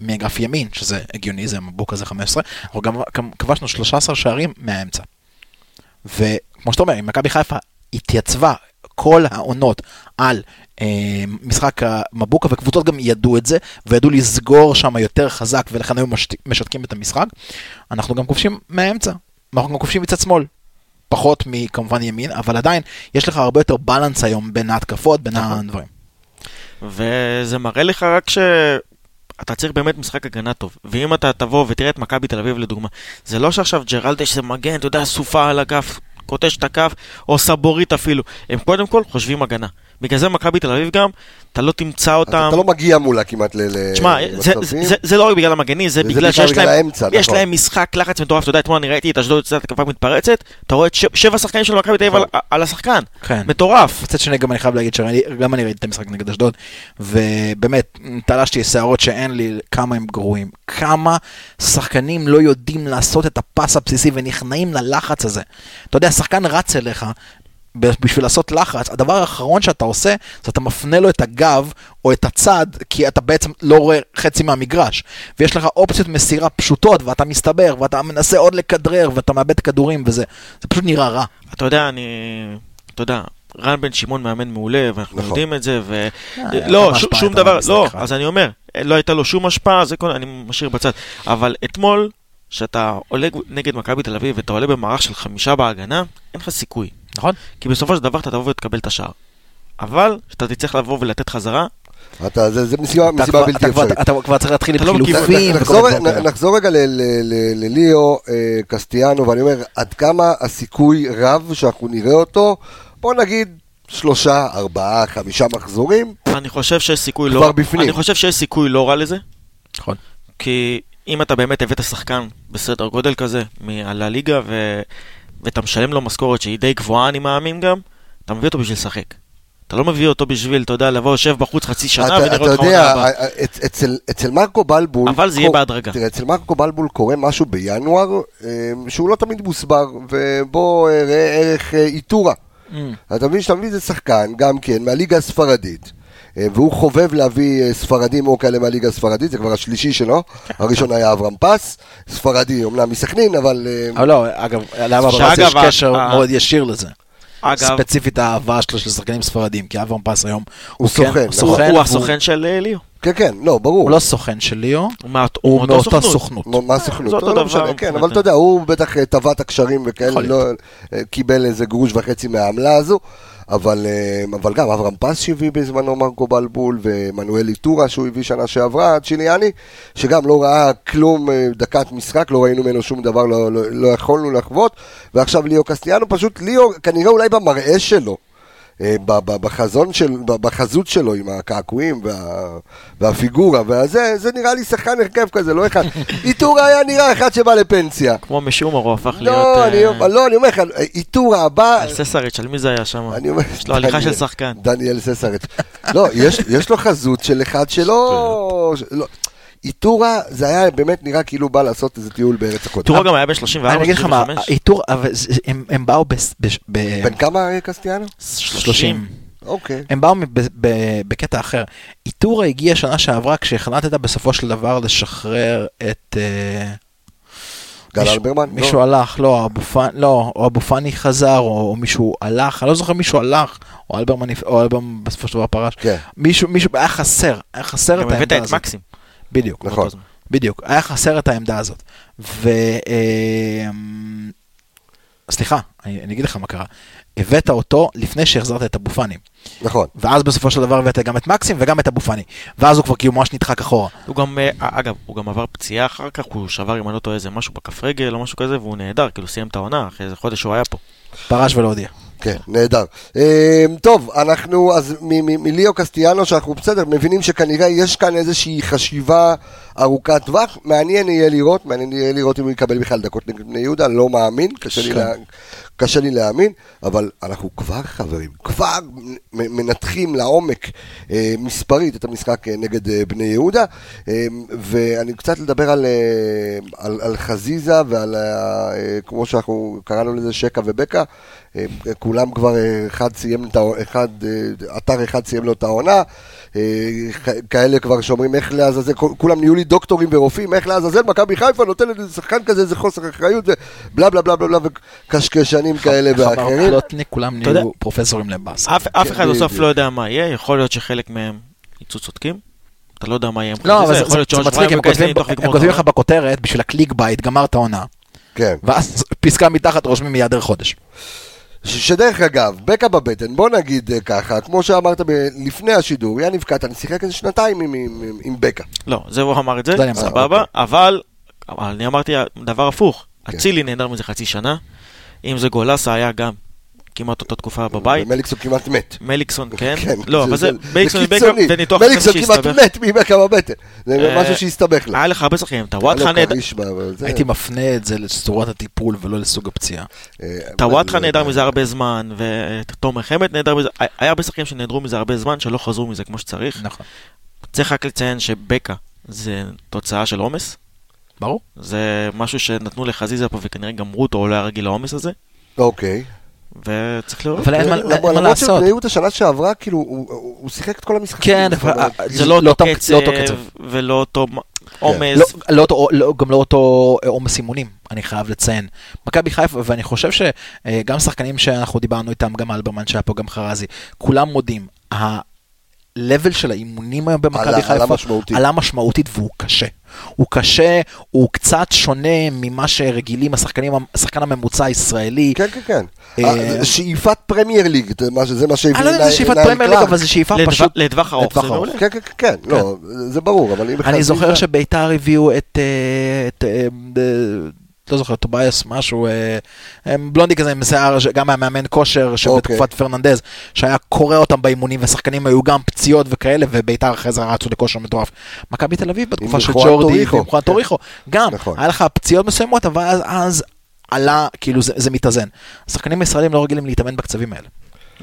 מאגף ימין, שזה הגיוני, זה מבוק הזה 15, אנחנו גם כבשנו 13 שערים מהאמצע. וכמו שאתה אומר, אם מכבי חיפה התייצבה כל העונות על אה, משחק המבוקה, וקבוצות גם ידעו את זה, וידעו לסגור שם יותר חזק, ולכן היו משת, משתקים את המשחק, אנחנו גם כובשים מהאמצע, אנחנו גם כובשים מצד שמאל. פחות מכמובן ימין, אבל עדיין יש לך הרבה יותר בלנס היום בין ההתקפות, בין הדברים. וזה מראה לך רק שאתה צריך באמת משחק הגנה טוב. ואם אתה תבוא ותראה את מכבי תל אביב לדוגמה, זה לא שעכשיו ג'רלדש זה מגן, אתה יודע, סופה על הכף, קוטש את הכף, או סבורית אפילו. הם קודם כל חושבים הגנה. בגלל זה מכבי תל אביב גם, אתה לא תמצא אותם... אתה לא מגיע מולה כמעט ל- ל- תשמע, זה, למצבים. זה, זה לא רק בגלל המגני, זה בגלל שיש בגלל להם, האמצע, יש נכון. להם משחק לחץ מטורף. אתה יודע, אתמול אני ראיתי את אשדוד יוצאת התקפה מתפרצת, אתה רואה את שבע שחקנים של מכבי תל אביב על, על השחקן. כן. מטורף. מצד שני גם אני חייב להגיד שגם אני ראיתי את המשחק נגד אשדוד ובאמת תלשתי שערות שאין לי כמה הם גרועים כמה שחקנים לא יודעים לעשות את הפס הבסיסי ונכנעים ללחץ הזה. אתה יודע שחקן רץ אליך בשביל לעשות לחץ הדבר האחרון שאתה עושה זה אתה מפנה לו את הגב או את הצד כי אתה בעצם לא רואה חצי מהמגרש ויש לך אופציות מסירה פשוטות ואתה מסתבר ואתה מנסה עוד לכדרר ואתה מאבד את הכדורים וזה זה פשוט נראה רע. אתה יודע, אני... אתה יודע, רן בן שמעון מאמן מעולה, ואנחנו נכון. יודעים את זה, ו... היה לא, ש- שום דבר, לא, אחד. אז אני אומר, לא הייתה לו שום השפעה, זה כל... אני משאיר בצד. אבל אתמול, כשאתה עולה נגד מכבי תל אביב, ואתה עולה במערך של חמישה בהגנה, אין לך סיכוי. נכון? כי בסופו של דבר אתה תבוא ותקבל את השער. אבל, כשאתה תצטרך לבוא ולתת חזרה, אתה- זה זה משימה אתה משימה כבר- בלתי אתה כבר- אפשרית. אתה כבר צריך להתחיל עם אתה לא בכיוון. חילופים. נחזור-. נ- נחזור רגע ל- ל- ל- לליאו אה, קסטיאנו, ואני אומר, עד כמה הסיכוי רב שאנחנו נראה אותו, בוא נגיד שלושה, ארבעה, חמישה מחזורים, אני חושב שיש סיכוי כבר לא... בפנים. אני חושב שיש סיכוי לא רע לזה, נכון. כי אם אתה באמת הבאת שחקן בסדר גודל כזה על הליגה ו... ואתה משלם לו משכורת שהיא די גבוהה, אני מאמין גם, אתה מביא אותו בשביל לשחק. אתה לא מביא אותו בשביל, אתה יודע, לבוא, יושב בחוץ חצי שנה אתה, ונראה אתה אותך עונה יודע, הבאה. אצ- אצל, אצל מרקו בלבול... אבל זה יהיה בהדרגה. תראה, אצל מרקו בלבול קורה משהו בינואר, אה, שהוא לא תמיד מוסבר, ובו אה, ראה ערך אה, איתורה. אתה מבין שאתה מביא איזה שחקן, גם כן, מהליגה הספרדית. אה, והוא חובב להביא אה, ספרדים או כאלה מהליגה הספרדית, זה כבר השלישי שלו. הראשון היה אברהם פס, ספרדי, אמנם מסכנין, אבל... אה, אבל לא, אגב, לאברהם פס יש קשר מאוד ישיר לזה. אגב, ספציפית האהבה שלו של שחקנים ספרדים, כי אברהם פס היום הוא כן- סוכן, הוא והוא- הסוכן של ליאו. כן, כן, לא, ברור. הוא לא סוכן של ליאו, הוא מאותה סוכנות. סוכנות. מה- מה הסוכנות? זה אותו לא דבר משנה, כן. אבל אתה יודע, הוא בטח אה, טבע את הקשרים וכאלה, לא אה, קיבל איזה גרוש וחצי מהעמלה הזו, אבל אה, אבל גם אברהם פס שהביא בזמנו מרקו בלבול, ומנואל איטורה שהוא הביא שנה שעברה, צ'יליאני, שגם לא ראה כלום דקת משחק, לא ראינו ממנו שום דבר, לא- לא לא יכולנו לחוות, ועכשיו ליאו קסטיאנו, פשוט ליאו, כנראה אולי במראה שלו. אה, בחזון של, בחזות שלו עם הקעקועים וה, והפיגורה והזה, זה נראה לי שחקן הרכב כזה, לא אחד. איטורה היה נראה אחד שבא לפנסיה. כמו משומר הוא הפך להיות... לא, אה, אני, לא, אני אומר לך, איטורה הבא, על ססריץ', על מי זה היה שם? אני אומר, יש לו הליכה של שחקן. דניאל ססרץ. לא, יש, יש לו חזות של אחד שלא... איטורה, זה היה באמת נראה כאילו בא לעשות איזה טיול בארץ הקודש. טורה גם היה ב-34, אני אגיד לך מה, 35. זה- הם- באו ב... בן כמה קסטיאנו? 30. אוקיי. הם באו בקטע אחר. איטורה הגיע שנה שעברה כשהחלטת בסופו של דבר לשחרר את... אה, גל מישהו- אלברמן? מישהו לא. הלך, לא, אבו פאני, לא, או אבו פאני חזר, או, או מישהו הלך, אני לא זוכר מישהו הלך, או אלברמן, בסופו של דבר פרש. כן. מישהו, מישהו, היה חסר, היה חסר גם את הבאת העמדה את הזאת. מקסים. בדיוק, נכון. בדיוק, היה חסר את העמדה הזאת. ו... אה, סליחה, אני, אני אגיד לך מה קרה. הבאת אותו לפני שהחזרת את אבו פאני. נכון. ואז בסופו של דבר הבאת גם את מקסים וגם את אבו פאני. ואז הוא כבר כאילו ממש נדחק אחורה. הוא גם, אה, אגב, הוא גם עבר פציעה אחר כך, הוא שבר, אם אני לא טועה, איזה משהו בכף רגל או משהו כזה, והוא נהדר, כאילו סיים את העונה, אחרי איזה חודש שהוא היה פה. פרש ולא הודיע. כן, נהדר. אה, טוב, אנחנו, אז מליאו קסטיאנו, שאנחנו בסדר, מבינים שכנראה יש כאן איזושהי חשיבה ארוכת טווח, מעניין יהיה לראות, מעניין יהיה לראות אם הוא יקבל בכלל דקות נגד בני יהודה, לא מאמין, קשה לי, כן. לה, קשה לי להאמין, אבל אנחנו כבר חברים, כבר מנתחים לעומק אה, מספרית את המשחק אה, נגד אה, בני יהודה, אה, ואני קצת לדבר על, אה, על, על חזיזה ועל, אה, כמו שאנחנו קראנו לזה, שקה ובקה, אה, כולם כבר, אה, אחד סיים את העונה, אה, אתר אחד סיים לו את העונה, אה, כאלה כבר שאומרים איך לעזאזל, כולם נהיו לי דוקטורים ורופאים, איך לעזאזל מכבי חיפה נותנת לשחקן כזה איזה חוסר אחריות ובלה בלה בלה בלה בלה וקשקשנים כאלה איך אמר ואחרים. פלוטניק, כולם נהיו פרופסורים לבאסה. אף אחד בסוף בדיוק. לא יודע מה יהיה, יכול להיות שחלק מהם יצאו צודקים. אתה לא יודע מה יהיה לא, אבל זה- מצחיק, הם כותבים- את לך העונה. בכותרת בשביל הקליק בייט, גמרת עונה. כן. ואז פסקה מתחת רושמים מיד ערך חודש. ש- שדרך אגב, בקע בבטן, בוא נגיד אה, ככה, כמו שאמרת ב- לפני השידור, יניב קטן שיחק איזה שנתיים עם- עם עם- עם בקע. לא, זה הוא אמר את זה. סבבה, אבל אבל אני אמרתי דבר הפוך. כן. אצילי נהדר מזה חצי שנה, עם זה גולסה היה גם כמעט אותה תקופה בבית. ומליקסון כמעט מת. מליקסון, כן? לא, זה- אבל זה זה מליקסון קיצוני. וניתוח מליקסון כמעט. מת מבקע בבטן. זה אה, משהו שהסתבך לו. היה לך הרבה שחקנים, טוואטחה נהדר, זה- הייתי מפנה את זה לצורת הטיפול ולא לסוג הפציעה. אה, טוואטחה אבל- נהדר מזה הרבה זמן, ותומר חמד נהדר מזה, היה הרבה שחקנים שנהדרו מזה הרבה זמן, שלא חזרו מזה כמו שצריך. נכון. צריך רק לציין שבקה זה תוצאה של עומס. ברור. זה משהו שנתנו לחזיזה פה וכנראה גמרו אותו, הוא לא היה רגיל לעומס הזה, אוקיי. וצריך לראות. אבל אין מה- למרות- אין מה למרות לעשות. שבני יהודה שנה שעברה, כאילו, הוא- שיחק את כל המשחקים. כן, זה לא לא אותו קצב, לא. ולא אותו לא, עומס. לא אותו, לא, גם לא אותו עומס אימונים, אני חייב לציין. מכבי חיפה, ואני חושב שגם שחקנים שאנחנו דיברנו איתם, גם אלברמן שהיה פה, גם חרזי, כולם מודים. ה-level של האימונים היום במכבי חיפה. עלה משמעותית והוא קשה. הוא קשה, הוא קצת שונה ממה שרגילים השחקנים, השחקן הממוצע הישראלי. כן, כן, כן. אה, אה, שאיפת פרמייר ליג, זה מה שהביא אני לא יודע אם זה שאיפת פרמייר ליג. אבל זה שאיפה פשוט... לטווח ארוך זה. מעולה. כן, כן, כן, כן, לא, זה ברור, אבל אם אני זוכר שביתר הביאו את, את אה, לא זוכר, טובייס משהו, אה, אה, בלונדי כזה עם שיער, גם היה מאמן כושר שבתקופת פרננדז, שהיה קורא אותם באימונים, ושחקנים היו גם פציעות וכאלה, וביתר אחרי זה רצו לכושר מטורף. מכבי תל אביב בתקופה של ג'ורדי. ועם חואן טוריחו, גם, נכון. היה לך פציעות מסוימות, אבל אז, אז עלה, כאילו זה, זה מתאזן. השחקנים הישראלים לא רגילים להתאמן בקצבים האלה.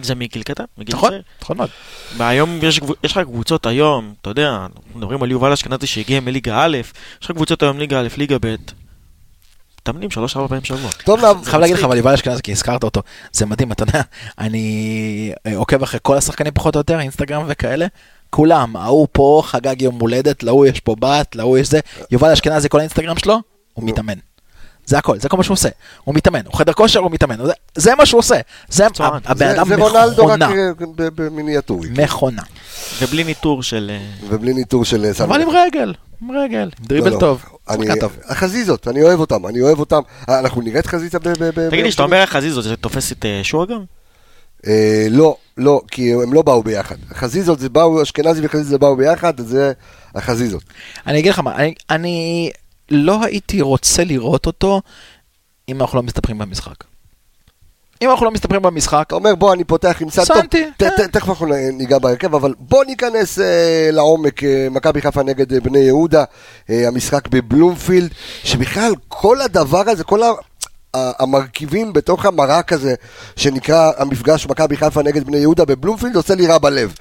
זה מגיל קטן, מגיל נכון, צעיר. נכון מאוד. והיום יש, יש לך קבוצות היום, אתה יודע, מדברים על יובל אשכנזי שהגיע מליגה א', יש לך קבוצות היום ליגה א', ליגה ב', מתאמנים שלוש-ארבע פעמים בשבוע. טוב, נעב- חייב להגיד לך, אבל יובל אשכנזי, כי הזכרת אותו, זה מדהים, אתה יודע, אני אה, עוקב אחרי כל השחקנים פחות או יותר, אינסטגרם וכאלה, כולם, ההוא פה חגג יום הולדת, להוא יש פה בת, להוא יש זה, יובל אשכנזי, כל האינסטגרם שלו, הוא נו. מתאמן. זה הכל, זה כל מה שהוא עושה. הוא מתאמן, הוא חדר כושר, הוא מתאמן, זה- זה מה שהוא עושה. זה. הבן זה- אדם זה רונלדו רק מכונה, אה, במיניאטורי, מכונה. ובלי ניטור של... ובלי ניטור של. אבל עם רגל, עם רגל, עם לא, דריבל לא. טוב, אני-. החזיזות, אני אוהב אותם, אני אוהב אותם. אה, אנחנו נראה את חזיזה ב... ב- ב- תגיד לי, כשאתה אומר חזיזות, זה תופס את אה, שועה גם? אה, לא, לא, כי הם לא באו ביחד. החזיזות זה באו, אשכנזי וחזיזה באו ביחד, זה החזיזות. אני אגיד לך מה, אני, אני לא הייתי רוצה לראות אותו אם אנחנו לא מסתבכים במשחק. אם אנחנו לא מסתבכים במשחק, אתה אומר, בוא, אני פותח עם סל טוב. כן. תכף אנחנו ניגע בהרכב, אבל בוא ניכנס אה, לעומק. אה, מכבי חיפה נגד אה, בני יהודה, המשחק בבלומפילד, שבכלל כל הדבר הזה, כל. ה- המרכיבים בתוך המרק הזה, שנקרא המפגש מכבי חיפה נגד בני יהודה בבלומפילד, עושה לי רע בלב.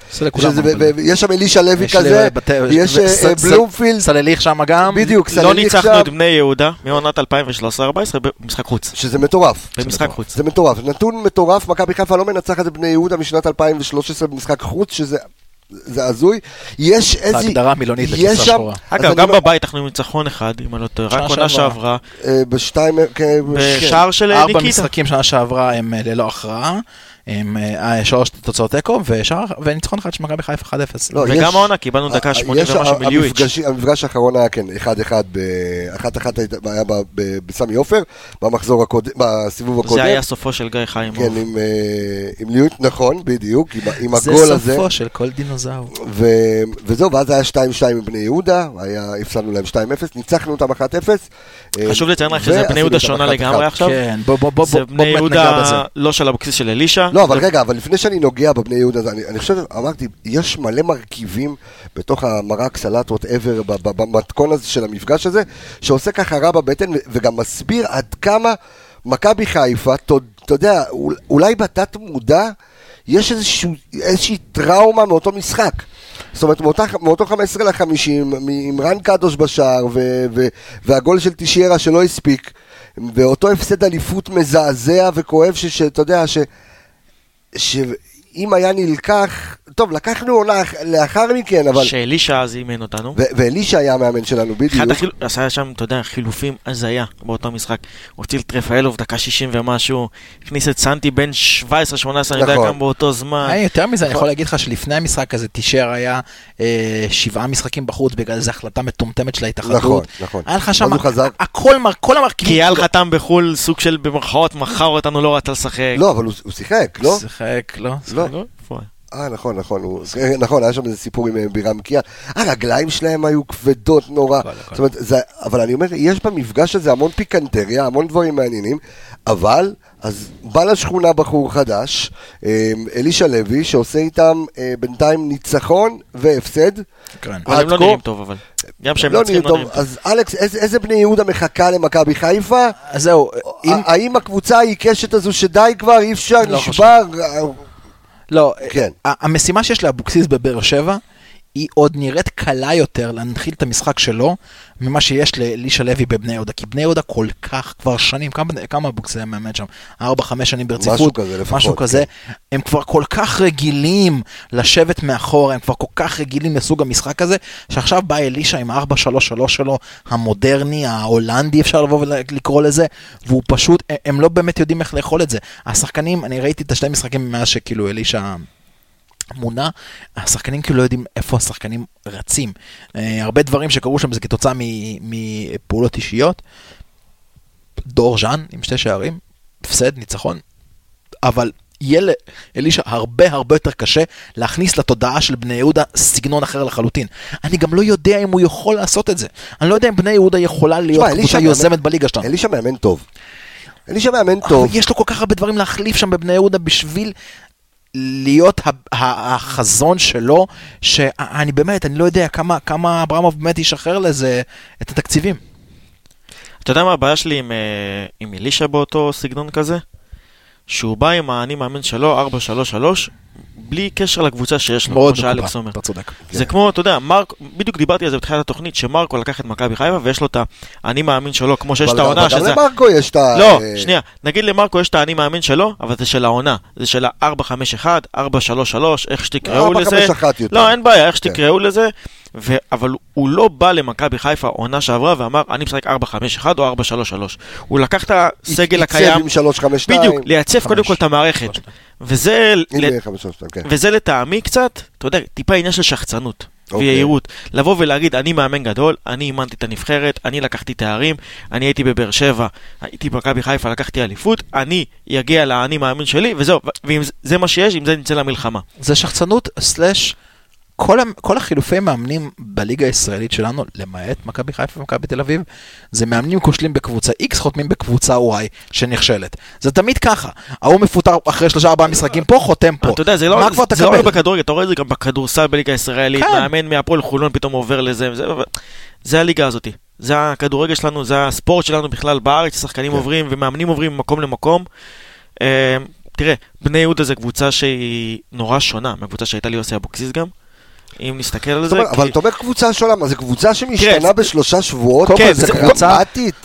ויש שם אלישע לוי יש כזה, יש אה, בלומפילד, סלליך שם גם. בדיוק, לא סלליך ניצחנו שם, את בני יהודה מעונת 2013-2014 במשחק חוץ. שזה מטורף. במשחק חוץ. זה מטורף, נתון מטורף, מכבי חיפה לא מנצחת את בני יהודה משנת 2013 במשחק חוץ, שזה זה הזוי. יש איזה... המילונית יש לכבשה שם- שחורה. אגב, גם אומר, בבית אנחנו עם ניצחון אחד, אם אני לא טועה, רק עונה שעברה. אה, בשתיים... כן, בשער של ארבע ניקיטה. משחקים שנה שעברה הם אה, ללא הכרעה. הם אה, שלוש תוצאות תיקו וניצחון אחד של מכבי חיפה 1-0. לא, וגם יש- העונה, קיבלנו דקה אה, 80 יש ומשהו מליואיץ'. המפגש- האחרון היה כן, 1-1, ב- 1-1 הייתה- היה ב- ב- בסמי עופר, במחזור הקודם, בסיבוב הקודם. זה היה סופו של גיא חיימוב. כן, עם, אה, עם ליוט, נכון, בדיוק, עם, עם זה הגול הזה. סופו של כל דינוזאור. ו... וזהו, ואז היה 2-2 עם בני יהודה, היה, הפסדנו להם 2-0, ניצחנו אותם 1-0. אה, חשוב לציין רק שזה בני יהודה שונה 1-1. לגמרי עכשיו. כן, בוא בוא בוא זה בוא בני באמת ניגע בזה. יהודה לא של אבוקסיס של אלישע. לא, אבל רגע, אבל לפני שאני נוגע בבני יהודה, אני, אני חושב, אמרתי, יש מלא מרכיבים בתוך המרק סלט ווטאבר, במתכון הזה של המפגש הזה, שעושה ככה רע בבטן, וגם מסביר עד כמה מכבי חיפה, אתה יודע, אול- אולי בתת מודע, יש איזשהו, איזושהי טראומה מאותו משחק. זאת אומרת, מאותה, מאותו 15 ל-50, עם רן קדוש בשער, ו, ו, והגול של תשיירה שלא הספיק, ואותו הפסד אליפות מזעזע וכואב, ש- שאתה יודע, ש... שאם היה נלקח, טוב, לקחנו עונה אח- לאחר מכן, אבל... שאלישע אז אימן אותנו. ואלישע היה המאמן שלנו, בדיוק. אחד החיל... עשה שם, אתה יודע, חילופים הזיה באותו משחק. הוציא את רפאלוב דקה 60 ומשהו, הכניס את סנטי בן 17-18, אני יודע נכון. כמה באותו זמן. אה, יותר מזה, אני יכול להגיד לך שלפני המשחק הזה, טישר היה אה, שבעה משחקים בחוץ בגלל איזו החלטה מטומטמת של ההתאחדות. נכון, נכון. היה לך שם. הכל, מר- כל המרכיבים. כי אייל חתם בחו"ל, סוג של במרכאות, מכר אותנו, לא רצה לשחק. לא, אבל הוא, הוא שיחק, לא? שיחק, לא? לא. לא? אה, נכון, נכון, הוא, נכון, היה שם איזה סיפור עם אה, בירם קיאל. הרגליים שלהם היו כבדות נורא. הכל, הכל. זאת אומרת, זה, אבל אני אומר, יש במפגש הזה המון פיקנטריה, המון דברים מעניינים, אבל, אז בא לשכונה בחור חדש, אה, אלישע לוי, שעושה איתם אה, בינתיים ניצחון והפסד. כן. אבל הם לא נראים טוב, אבל. גם כשהם לא נראים לא טוב. טוב. אז אלכס, איזה, איזה בני יהודה מחכה למכבי חיפה? אז זהו, האם הקבוצה העיקשת הזו שדי כבר, אי אפשר, לא נשבר? לא, כן. המשימה שיש לאבוקסיס בבאר שבע, היא עוד נראית קלה יותר להנחיל את המשחק שלו ממה שיש לאלישע לוי בבני יהודה. כי בני יהודה כל כך כבר שנים, כמה, כמה אבוקסיס היה מאמן שם? ארבע, חמש שנים ברציפות. משהו כזה לפחות, משהו כזה. כן. הם כבר כל כך רגילים לשבת מאחורה, הם כבר כל כך רגילים לסוג המשחק הזה, שעכשיו בא אלישע עם ה-4-3-3 שלו, המודרני, ההולנדי אפשר לבוא ולקרוא לזה, והוא פשוט, הם לא באמת יודעים איך לאכול את זה. השחקנים, אני ראיתי את השני משחקים מאז שכאילו אלישע... מונה, השחקנים כאילו לא יודעים איפה השחקנים רצים. אה, הרבה דברים שקרו שם זה כתוצאה מפעולות אישיות. דור ז'אן עם שתי שערים, הפסד, ניצחון, אבל יהיה לאלישע הרבה הרבה יותר קשה להכניס לתודעה של בני יהודה סגנון אחר לחלוטין. אני גם לא יודע אם הוא יכול לעשות את זה. אני לא יודע אם בני יהודה יכולה להיות אלישע קבוצה מאמן- יוזמת בליגה שלנו. אלישע מאמן טוב. אלישע מאמן טוב. יש לו כל כך הרבה דברים להחליף שם בבני יהודה בשביל להיות החזון שלו, שאני באמת, אני לא יודע כמה, כמה אברמוב באמת ישחרר לזה את התקציבים. אתה יודע מה הבעיה שלי עם, אה, עם אלישע באותו סגנון כזה? שהוא בא עם האני מאמין שלו, 4-3-3, בלי קשר לקבוצה שיש לו, כמו שאלכס אומר. אתה צודק. זה כמו, אתה יודע, מרק, בדיוק דיברתי על זה בתחילת התוכנית, שמרקו לקח את מכבי חיפה ויש לו את האני מאמין שלו, כמו שיש את העונה, אבל גם. למרקו יש את ה... לא, אה, שנייה, נגיד למרקו יש את האני מאמין שלו, אבל זה של העונה. זה של ה-4-5-1, 4-3-3, איך שתקראו לזה. 4-5-1 יותר. לא, אין בעיה, איך כן. שתקראו לזה. ו... אבל הוא לא בא למכבי חיפה עונה שעברה ואמר, אני משחק 4-5-1 או 4-3-3. הוא לקח את הסגל הקיים, עם 352. בדיוק, לייצב קודם כל את המערכת. וזה, ל- 532, כן. וזה לטעמי קצת, אתה יודע, טיפה עניין של שחצנות. אוקיי. ויהירות. לבוא ולהגיד, אני מאמן גדול, אני אימנתי את הנבחרת, אני לקחתי תארים, אני הייתי בבאר שבע, הייתי במכבי חיפה, לקחתי אליפות, אני אגיע לאני מאמין שלי, וזהו, ואם זה- מה שיש, עם זה נצא למלחמה. זה שחצנות סלאש כל, כל החילופי מאמנים בליגה הישראלית שלנו, למעט מכבי חיפה ומכבי תל אביב, זה מאמנים כושלים בקבוצה X, חותמים בקבוצה Y שנכשלת. זה תמיד ככה. ההוא מפוטר אחרי שלושה ארבעה משחקים פה, חותם פה. אתה יודע, זה לא לא רק? בכדורגל, אתה רואה את זה גם בכדורסל בליגה הישראלית, כן. מאמן מהפועל חולון פתאום עובר לזה, זה הליגה הזאתי. זה הכדורגל שלנו, זה הספורט שלנו בכלל בארץ, שחקנים כן. עוברים ומאמנים עוברים ממקום למקום. אה, תראה, בני יהודה זה קבוצה שהיא נורא שונה מהקבוצה שהייתה לי יוסי אבוקסיס גם. אם נסתכל על זה, אבל אתה אומר קבוצה שונה, מה זה קבוצה שמשתנה תראה, בשלושה שבועות? כל, זה קבוצה-.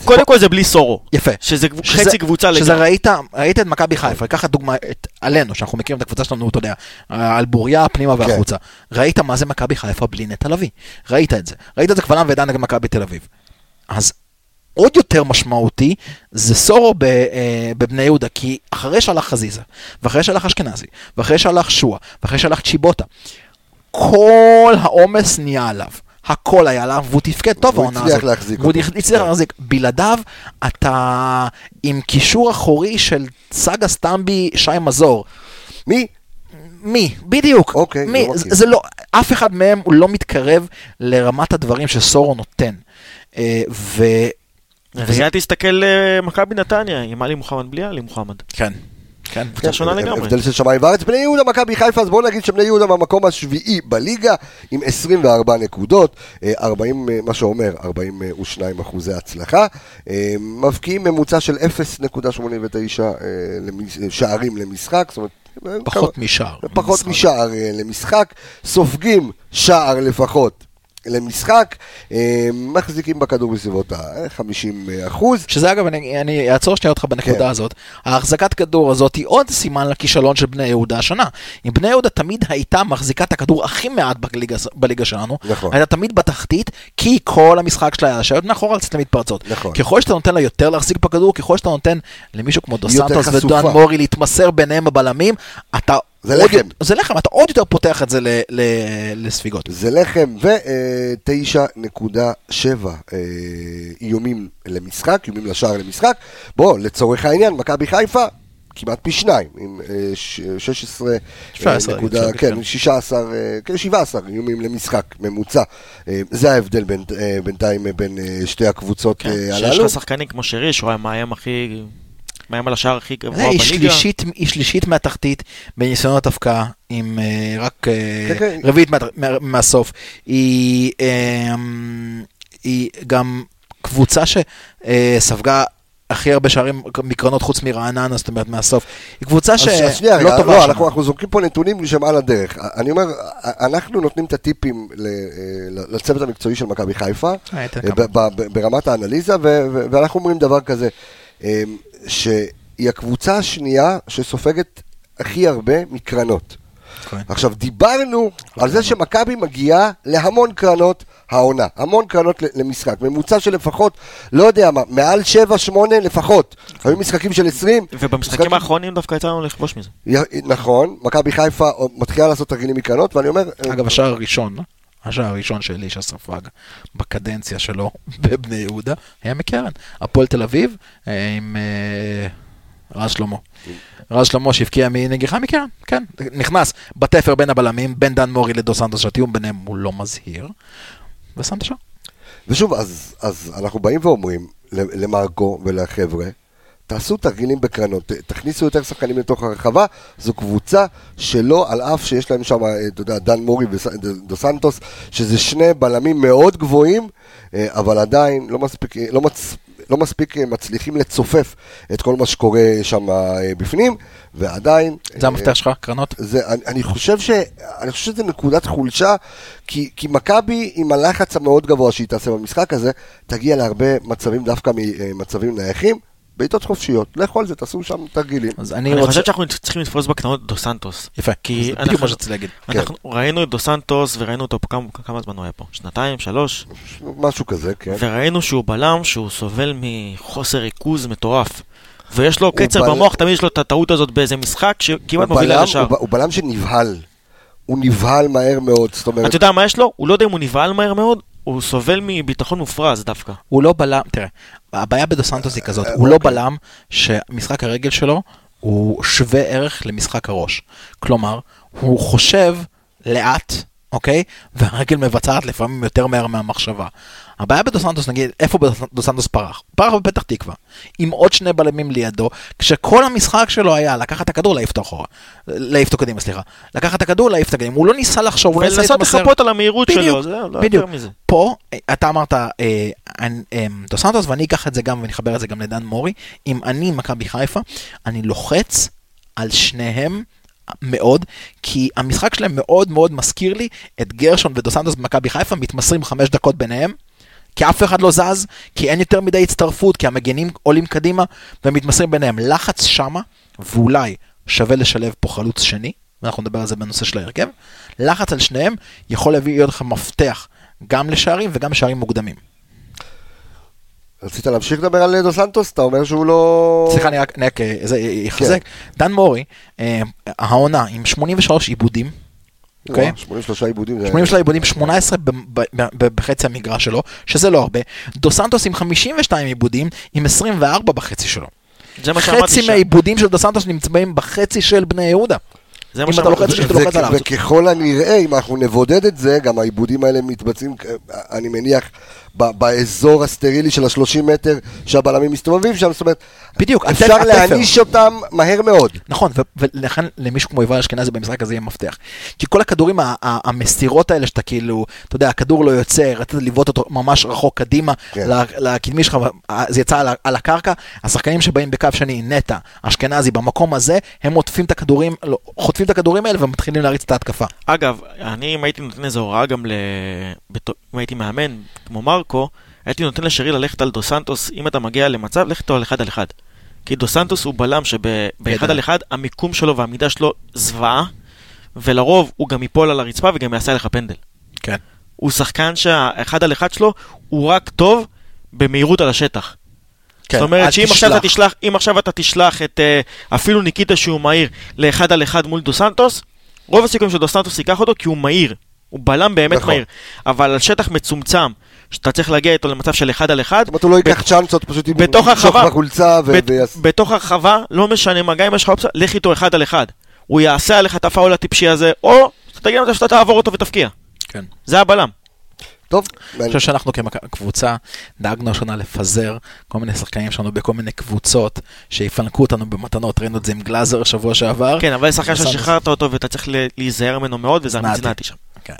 קודם כל זה בלי סורו. יפה. שזה שזה- חצי קבוצה שזה לגמרי. ראית, ראית את מכבי חיפה, קח דוגמא עלינו, שאנחנו מכירים את הקבוצה שלנו, אתה יודע, על בוריה, פנימה כן. והחוצה. ראית מה זה מכבי חיפה בלי נטע לביא. ראית את זה. ראית את זה קבל עם ועדה נגד מכבי תל אביב. אז עוד יותר משמעותי זה סורו ב, אה, בבני יהודה, כי אחרי שהלך חזיזה, ואחרי שהלך אשכנזי, ואחרי שהלך שועה, ואחרי שהלך צ'יבוטה, כל העומס נהיה עליו. הכל היה עליו, והוא תפקד טוב העונה הצליח הזאת. להחזיק והוא אותו. הצליח כן. להחזיק. בלעדיו, אתה עם קישור אחורי של סאגה סטמבי, שי מזור. מי? מי? בדיוק. אוקיי, מי? לא זה. זה לא, אף אחד מהם הוא לא מתקרב לרמת הדברים שסורו נותן. אה, ו... וזה תסתכל אה, מכבי נתניה, עם עלי מוחמד בלי עלי מוחמד. כן. כן. קבוצה שונה כן, לגמרי. הבדל של שמיים וארץ. בני יהודה, מכבי חיפה, אז בואו נגיד שבני יהודה במקום השביעי בליגה, עם 24 נקודות, אה, 40, אה, מה שאומר, 42 אחוזי הצלחה. אה, מבקיעים ממוצע של 0.89 אה, למש- שערים למשחק, זאת אומרת... אה, פחות משער. פחות. משער אה, למשחק, סופגים שער לפחות למשחק, אה, מחזיקים בכדור בסביבות ה-50 אחוז. שזה אגב, אני, אני אעצור שנייה אותך בנקודה כן. הזאת. ההחזקת כדור הזאת היא עוד סימן לכישלון של בני יהודה השנה. אם בני יהודה תמיד הייתה מחזיקה את הכדור הכי מעט בליגה, בליגה שלנו, נכון. הייתה תמיד בתחתית, כי כל המשחק שלה היה לשבת מאחורה לצאת למתפרצות. נכון. ככל שאתה נותן לה יותר להחזיק בכדור, ככל שאתה נותן למישהו כמו דו סנטוס. ודואן מורי להתמסר ביניהם בבלמים, אתה... זה עוד לחם. יותר- זה לחם, אתה עוד יותר פותח את זה ל, ל, לספיגות. זה לחם ו-9.7 איומים למשחק, איומים לשער למשחק. בוא, לצורך העניין, מכבי חיפה, כמעט פי שניים, עם אה, ש- 16 אה, 17, נקודה, כן, להגיד. 16, אה, כן, 17 איומים למשחק ממוצע. אה, זה ההבדל בין- אה, בינתיים אה, בין אה, שתי הקבוצות כן, אה, שיש הללו. לך שחקנים כמו שריש, הוא היה מאיים הכי... מאיים על השער הכי גבוה בליגה. שלישית, היא שלישית מהתחתית בניסיונות הפקעה, עם אה, רק אה, כן, כן. רביעית מה, מה, מהסוף. היא, אה, היא גם קבוצה שספגה הכי הרבה שערים מקרנות חוץ מרעננה, זאת אומרת מהסוף. היא קבוצה אז- אז שנייה, שלא רגע, טובה לא. אנחנו, אנחנו זורקים פה נתונים שהם על הדרך. אני אומר, אנחנו נותנים את הטיפים ל- לצוות המקצועי של מכבי חיפה, ברמת האנליזה, ואנחנו אומרים דבר כזה, שהיא הקבוצה השנייה שסופגת הכי הרבה מקרנות. כן. עכשיו, דיברנו על זה שמכבי מגיעה להמון קרנות העונה, המון קרנות למשחק, ממוצע של לפחות, לא יודע מה, מעל 7-8 לפחות. היו משחקים של 20. ובמשחקים משחק- האחרונים דווקא יצא לנו לכבוש מזה. י- נכון, מכבי חיפה מתחילה לעשות תרגילים מקרנות, ואני אומר... אגב, השער הראשון, השער הראשון של אלישע ספג בקדנציה שלו בבני יהודה היה מקרן. הפועל תל אביב אה, עם אה, רז שלמה. רז שלמה שהבקיע מנגיחה מקרן, כן. נכנס בתפר בין הבלמים, בין דן מורי לדו סנטוס, שהתיאום ביניהם הוא לא מזהיר, ושם את השער. ושוב, אז, אז אנחנו באים ואומרים למרקו ולחבר'ה, תעשו תרגילים בקרנות, תכניסו יותר שחקנים לתוך הרחבה, זו קבוצה שלא, על אף שיש להם שם, אה, אתה יודע, דן מורי ודו סנטוס, שזה שני בלמים מאוד גבוהים, אה, אבל עדיין לא מספיק, לא מצ... לא מספיק אה, מצליחים לצופף את כל מה שקורה שם אה, בפנים, ועדיין... זה אה, המפתח שלך, קרנות? זה, אני, אני חושב ש... אני חושב שזה נקודת חולשה, כי, כי מכבי, עם הלחץ המאוד גבוה שהיא תעשה במשחק הזה, תגיע להרבה מצבים, דווקא ממצבים נייחים, בעיטות חופשיות. לכו על זה, תעשו שם תרגילים. אז אני אני רוצה... חושב שאנחנו צריכים לתפוס בקטנות דו סנטוס. יפה, כי זה אנחנו- בדיוק מה שרציתי להגיד. כן. אנחנו ראינו את דו סנטוס וראינו אותו כמה, כמה זמן הוא היה פה? שנתיים, שלוש? משהו כזה, כן. וראינו שהוא בלם שהוא סובל מחוסר ריכוז מטורף. ויש לו קצר בל- במוח, תמיד יש לו את הטעות הזאת באיזה משחק שכמעט מוביל השער. הוא, הוא בלם שנבהל. הוא נבהל מהר מאוד, זאת אומרת... אתה יודע מה יש לו? הוא לא יודע אם הוא נבהל מהר מאוד, הוא סובל מביטחון מופרז דווקא. הוא לא בלם, תראה, הבעיה בדו סנטוס היא כזאת, הוא לא אוקיי. בלם שמשחק הרגל שלו הוא שווה ערך למשחק הראש. כלומר, הוא חושב לאט, אוקיי? והרגל מבצעת לפעמים יותר מהר מהמחשבה. הבעיה בדו סנטוס, נגיד, איפה בדו סנטוס פרח? פרח בפתח תקווה, עם עוד שני בלמים לידו, כשכל המשחק שלו היה לקחת את הכדור, להעיף אותו אחורה. להעיף אותו קדימה, סליחה. לקחת את הכדור, להעיף את הקדימה. הוא לא ניסה לחשוב, הוא לא ניסה ולנסות להתמסר. לחפות על המהירות בדיוק, שלו, זהו, לא בדיוק. יותר מזה. פה, אה, אתה אמרת, אה, אני- אה, דו סנטוס, ואני אקח את זה גם, ואני אחבר את זה גם לדן מורי, אם אני מכבי חיפה, אני לוחץ על שניהם מאוד, כי המשחק שלהם מאוד מאוד מזכיר לי את גרשון ודו סנטוס במכבי חיפה, מתמסרים חמש דקות ביניהם. כי אף אחד לא זז, כי אין יותר מדי הצטרפות, כי המגנים עולים קדימה ומתמסרים ביניהם. לחץ שמה, ואולי שווה לשלב פה חלוץ שני, ואנחנו נדבר על זה בנושא של ההרכב, לחץ על שניהם יכול להביא להיות לך מפתח גם לשערים וגם לשערים מוקדמים. רצית להמשיך לדבר על דו סנטוס? אתה אומר שהוא לא... סליחה, אני רק, אני רק אה, זה יחזק. דן מורי, אה, העונה עם 83 עיבודים, אוקיי? וואו, 83 עיבודים. זה- 83 עיבודים, 18 ב- ב- ב- בחצי המגרש שלו, שזה לא הרבה. דו סנטוס עם 52 עיבודים, עם 24 בחצי שלו. זה מה שאמרתי חצי. מהעיבודים של דו סנטוס נמצאים בחצי של בני יהודה. זה מה אתה שאמרתי. לוחץ עליו. וככל הנראה, אם אנחנו נבודד את זה, גם העיבודים האלה מתבצעים, אני מניח, ב- באזור הסטרילי של ה-30 מטר שהבלמים מסתובבים שם, זאת אומרת, בדיוק, אפשר התפר. להעניש אותם מהר מאוד. נכון, ו- ולכן למישהו כמו יובל אשכנזי במשחק הזה יהיה מפתח. כי כל הכדורים, ה- ה- המסירות האלה שאתה כאילו, אתה יודע, הכדור לא יוצא, רצית לבעוט אותו ממש רחוק קדימה, כן. לקדמי שלך, זה יצא על, ה- על הקרקע, השחקנים שבאים בקו שני, נטע, אשכנזי, במקום הזה, הם עוטפים את הכדורים, לא, חוטפים את הכדורים האלה ומתחילים להריץ את ההתקפה. אגב, אני אם הייתי נותן איזו הוראה גם ל... אם הייתי מאמן, כמו מרקו, הייתי נותן לשרי ללכת על דו סנטוס, אם אתה מגיע למצב, לך איתו על אחד על אחד. כי דו סנטוס הוא בלם שבאחד על אחד, המיקום שלו והעמידה שלו זוועה, ולרוב הוא גם ייפול על הרצפה וגם יעשה לך פנדל. כן. הוא שחקן שהאחד על אחד שלו הוא רק טוב במהירות על השטח. כן, זאת אומרת שאם עכשיו, אתה תשלח. אם עכשיו אתה תשלח את אה, אפילו ניקיטה שהוא מהיר לאחד על אחד מול דו סנטוס, רוב הסיכויים שדו סנטוס ייקח אותו כי הוא מהיר. הוא בלם באמת נכון. מהיר. אבל על שטח מצומצם, שאתה צריך להגיע איתו למצב של אחד על אחד, זאת אומרת, הוא לא ייקח צ'אנסות, פשוט עם- בתוך ימשוך. בחולצה ו... בתוך הרחבה, לא משנה מה, גם אם יש לך אופציה, לך איתו אחד על אחד. הוא יעשה עליך את הפאול הטיפשי הזה, או תגיע למצב שאתה תעבור אותו ותפקיע. כן. זה הבלם. טוב, אני חושב שאנחנו כקבוצה דאגנו השנה לפזר כל מיני שחקנים שלנו בכל מיני קבוצות שיפנקו אותנו במתנות, ראינו את זה עם גלאזר שבוע שעבר. כן, אבל שחקן. ששחררת אותו ואתה צריך להיזהר ממנו מאוד, וזה נעתי. המצנעתי שם. כן.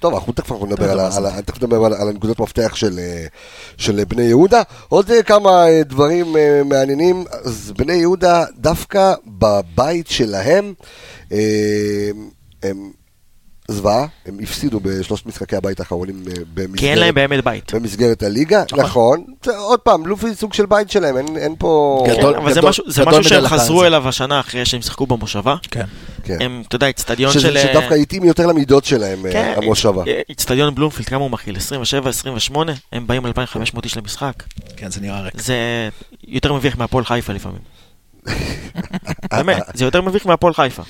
טוב, אנחנו תכף נדבר על על תכף נדבר על על הנקודות מפתח של, אה, של בני יהודה. עוד אה, כמה אה, דברים אה, מעניינים. אז בני יהודה, דווקא בבית שלהם, אה, הם זוועה, הם הפסידו בשלושת משחקי הבית האחרונים אה, במסגרת... כי אין להם באמת בית. במסגרת הליגה, נכון. נכון. זה, עוד פעם, לופי סוג של בית שלהם, אין, אין פה... גדול. כן, אבל זה גדול- משהו- זה גדול משהו מדי שהם חזרו. אליו השנה אחרי שהם שיחקו במושבה. כן. כן. הם, אתה יודע, אצטדיון של... אה, שדווקא התאים יותר למידות שלהם, אה, כן, המושבה. אצטדיון בלומפילד, כמה הוא מכיל? 27, 28? הם באים 2,500 איש למשחק. כן, זה נראה ריק. זה יותר מביך מהפועל חיפה לפעמים. באמת, זה יותר מביך מהפועל חיפה.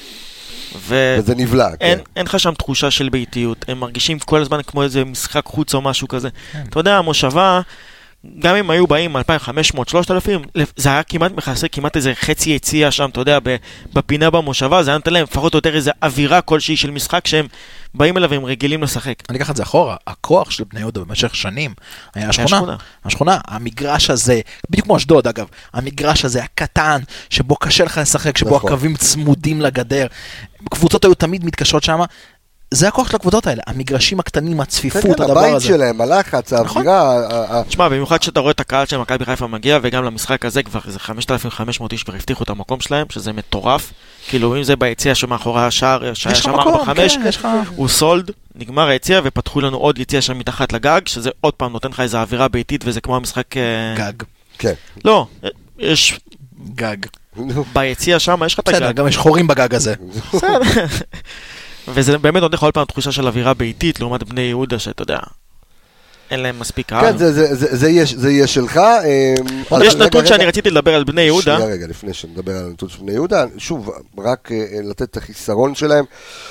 ו... וזה נבלע, כן. אין, אין לך שם תחושה של ביתיות, הם מרגישים כל הזמן כמו איזה משחק חוץ או משהו כזה. אתה יודע, המושבה, גם אם היו באים 2,500, 3,000, זה היה כמעט מכסה כמעט איזה חצי יציאה שם, אתה יודע, ב- בפינה במושבה, זה היה נותן להם לפחות או יותר איזה אווירה כלשהי של משחק שהם באים אליו והם רגילים לשחק. אני אקח את זה אחורה, הכוח של בני יהודה במשך שנים היה השכונה. השכונה. השכונה, המגרש הזה, בדיוק כמו אשדוד אגב, המגרש הזה הקטן, שבו קשה לך לשחק, שבו נכון. הקווים צמודים לגדר, קבוצות היו תמיד מתקשות שם, זה הכוח של הקבוצות האלה, המגרשים הקטנים, כן, הצפיפות, כן, הדבר הבית הזה. שלהם, הלחץ, נכון. האווירה, תשמע, במיוחד שאתה רואה את הקהל של מכבי חיפה מגיע, וגם למשחק הזה כבר איזה 5,500 איש כבר הבטיחו את המקום שלהם, שזה מטורף. כאילו, אם זה ביציע שמאחורי השער, שהיה שם מקום, 4-5, כן. הוא סולד, נגמר היציע, ופתחו לנו עוד יציע שם מתחת לגג, שזה עוד פעם נותן לך איזו אווירה ביתית, וזה כמו המשחק... אה, גג. כן. לא, אה, יש... גג. ביציע שם, יש לך את בסדר, הגג. גם יש חורים בגג הזה. בסדר. וזה באמת נותן לך עוד פעם תחושה של אווירה ביתית, לעומת בני יהודה, שאתה יודע, אין להם מספיק קהל. כן, זה- זה- זה- זה יהיה- זה יהיה שלך. אז יש נתון רגע. שאני רציתי לדבר על בני יהודה. שנייה רגע, לפני שנדבר על הנתון של בני יהודה, שוב, רק אה, לתת את החיסרון שלהם,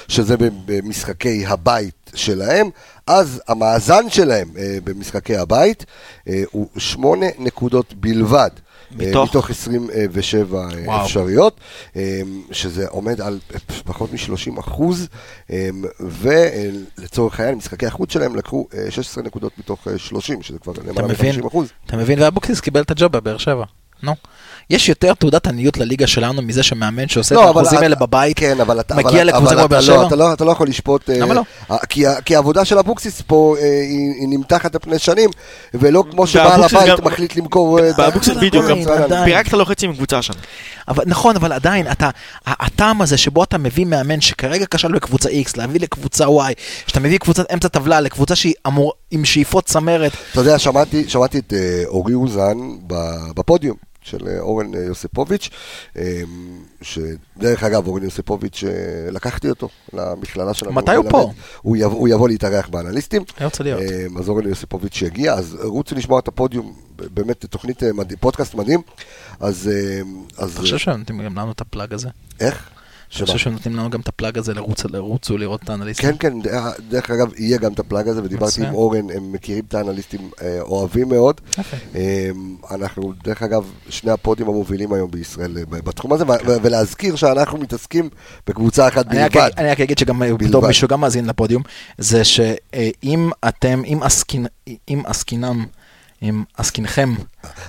שזה במשחקי הבית שלהם, אז המאזן שלהם אה, במשחקי הבית אה, הוא שמונה נקודות בלבד. מתוך? מתוך 27 אה, וואו. אפשריות, אה, שזה עומד על פחות מ-30 אחוז, אה, ולצורך העניין, משחקי החוץ שלהם לקחו אה, 16 נקודות מתוך אה, 30, שזה כבר למעלה מבין? מ-50 אחוז. אתה מבין? ואבוקסיס קיבל את הג'וב בבאר שבע. נו. יש יותר תעודת עניות לליגה שלנו מזה שמאמן שעושה את לא, אבל האחוזים האלה בבית, כן, אבל אתה... מגיע אבל- לקבוצה כמו אתה באר לא- שבע? אתה לא- אתה לא יכול לשפוט... אה, למה לא? כי כי העבודה של אבוקסיס פה אה, היא היא נמתחת על פני שנים, ולא כמו שבעל הבית גם- מחליט למכור... אה, את באבוקסיס אבל בדיוק. פירקת לו חצי מקבוצה שם. אבל, נכון, אבל עדיין, אתה, הטעם הזה שבו אתה מביא מאמן שכרגע כשל בקבוצה X, להביא לקבוצה Y, שאתה מביא קבוצת אמצע טבלה לקבוצה שהיא אמור, עם שאיפות צמרת, אתה יודע, שמעתי, שמעתי את אורי אוזן ב- בפודיום של אה, אורן אה, יוסיפוביץ', אה, שדרך אגב, אורן יוסיפוביץ', לקחתי אותו למכללה שלנו. מתי הוא. פה? הוא יבוא, הוא יבוא להתארח באנליסטים. אה, אז אורן יוסיפוביץ' יגיע, אז רוצו לשמוע את הפודיום, באמת תוכנית, מדהים, פודקאסט מדהים. אז... אז אתה חושב שהם נותנים גם לנו את ה plug הזה? איך? אתה חושב שהם נותנים לנו גם את ה plug הזה לרוץ, לרוצו לראות את האנליסטים? כן, כן, ד- דרך אגב, יהיה גם את ה plug הזה, ודיברתי. עם אורן, הם מכירים את האנליסטים, אה, אוהבים מאוד. אה, אנחנו, דרך אגב, שני הפודיום המובילים היום בישראל אה, בתחום הזה, ולהזכיר שאנחנו מתעסקים בקבוצה אחת אני בלבד. אני רק אגיד שגם אה, מישהו גם מאזין לפודיום, זה שאם אתם, אם עסקינם, אם עסקינכם,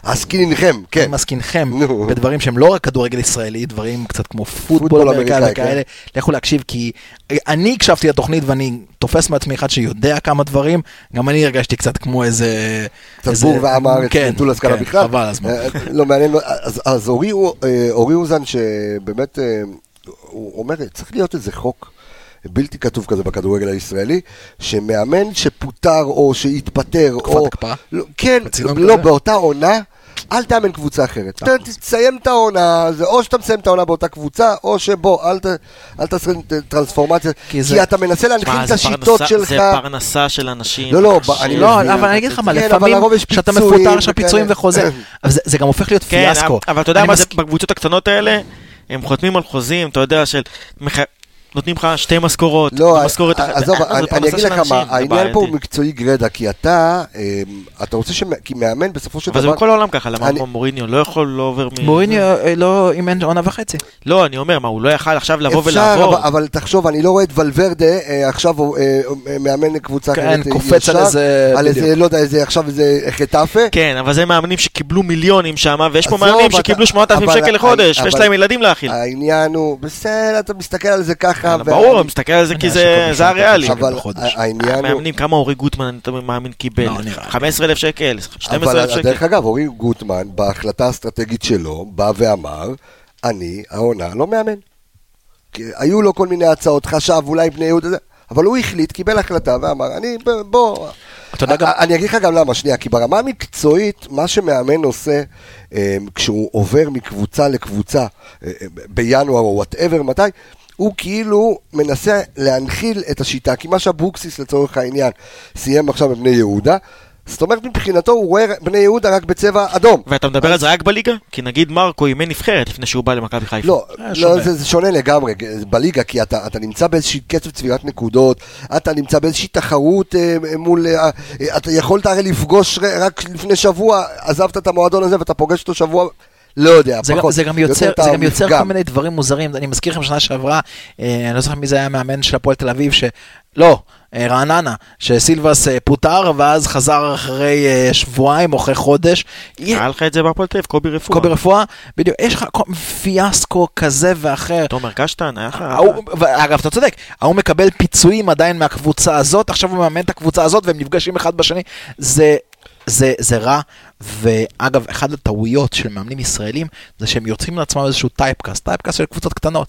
עסקינכם, כן. אם עסקינכם. בדברים שהם לא רק כדורגל ישראלי, דברים קצת כמו פוטבול אמריקאי וכאלה, לכו להקשיב, כי אני הקשבתי לתוכנית ואני תופס מעצמי אחד שיודע כמה דברים, גם אני הרגשתי קצת כמו איזה... קצת בור ועם הארץ, כן, נטול השכלה כן, בכלל. חבל הזמן. אה, לא מעניין. אז- אז אורי הוא- אה, אורי אוזן, שבאמת, אה, הוא אומר, צריך להיות איזה חוק. בלתי כתוב כזה בכדורגל הישראלי, שמאמן שפוטר או שהתפטר, תקופת או... הקפאה? לא, כן, לא, כזה? באותה עונה, אל תאמן קבוצה אחרת. אתה תסיים את העונה, זה או שאתה מסיים את העונה באותה קבוצה, או שבוא, אל ת- אל תעשה טרנספורמציה, כי כי זה- אתה מנסה להנחיל את השיטות פרנסה- שלך. זה פרנסה של אנשים. לא, לא. אני לא. אבל אני אגיד לך מה, כן, לפעמים כשאתה מפוטר וכאלה. פיצויים וחוזה, זה- גם הופך להיות כן, פיאסקו. אבל אתה יודע מה זה, בקבוצות הקטנות האלה, הם חותמים על חוזים, אתה יודע, של... נותנים לך שתי משכורות, לא, משכורת אחת. עזוב, אני- אני אגיד לך מה, העניין פה הוא. מקצועי גרידא, כי אתה, אמ, אתה רוצה ש... כי מאמן בסופו של אבל זה דבר... בכל העולם ככה, למה אני- מוריניו לא יכול, לא עובר מ... מוריניו אה, לא אימן עונה וחצי. לא, אני אומר, מה, הוא לא יכל עכשיו לבוא אפשר, ולעבור? אבל, אבל תחשוב, אני לא רואה את ולוורדה אה, עכשיו אה, אה, מאמן קבוצה כן, קופץ על איזה- על איזה. לא יודע, איזה, עכשיו איזה חטאפה. כן, אבל זה מאמנים שקיבלו מיליונים שם, ויש פה מאמנים שקיבלו 8,000 אבל- שקל לחודש, ויש להם ילדים להאכיל. העניין הוא, בסדר, אתה מסתכל על זה ככה. אבל ואני- ברור, אני מסתכל על זה כי זה הריאלי. אבל. העניין הוא... המאמנים, כמה אורי גוטמן אתה מאמין קיבל? לא, נראה לי. 15,000 שקל, 12,000 אבל שקל. דרך אגב, אורי גוטמן, בהחלטה האסטרטגית שלו, בא ואמר, אני, העונה, לא מאמן. כי היו לו כל מיני הצעות, חשב, אולי בני יהודה, זה, אבל הוא החליט, קיבל החלטה ואמר, אני, ב- בוא... אתה יודע גם- אני אגיד לך גם למה, שנייה, כי ברמה המקצועית, מה שמאמן עושה אה, כשהוא עובר מקבוצה לקבוצה אה, אה, בינואר או whatever, מתי, הוא כאילו מנסה להנחיל את השיטה, כי מה שאבוקסיס לצורך העניין סיים עכשיו בבני יהודה, זאת אומרת מבחינתו הוא רואה בני יהודה רק בצבע אדום. ואתה מדבר אז- על זה רק בליגה? כי נגיד מרקו אימן נבחרת לפני שהוא בא למכבי חיפה. לא, אה, לא. זה, זה שונה לגמרי בליגה, כי אתה, אתה נמצא באיזושהי קצב צבירת נקודות, אתה נמצא באיזושהי תחרות אה, מול... אה, אה, אתה יכולת הרי לפגוש רק לפני שבוע, עזבת את המועדון הזה ואתה פוגש אותו שבוע, לא יודע, זה, גם, פחות. זה, גם יוצר, זה גם יוצר. כל מיני דברים מוזרים. אני מזכיר לכם שנה שעברה, אה, אני לא זוכר מי זה היה המאמן של הפועל תל אביב, ש... לא, אה, רעננה, שסילבס אה, פוטר, ואז חזר אחרי אה, שבועיים או אחרי חודש. היה לך את זה בהפועל תל אביב, קובי רפואה. קובי רפואה, בדיוק, יש לך כל- פיאסקו כזה ואחר. תומר קשטן, היה לך... ואגב, אתה צודק, ההוא מקבל פיצויים עדיין מהקבוצה הזאת, עכשיו הוא מאמן את הקבוצה הזאת והם נפגשים אחד בשני. זה, זה, זה רע, ואגב, אחת הטעויות של מאמנים ישראלים זה שהם יוצרים לעצמם איזשהו typecast, typecast של קבוצות קטנות.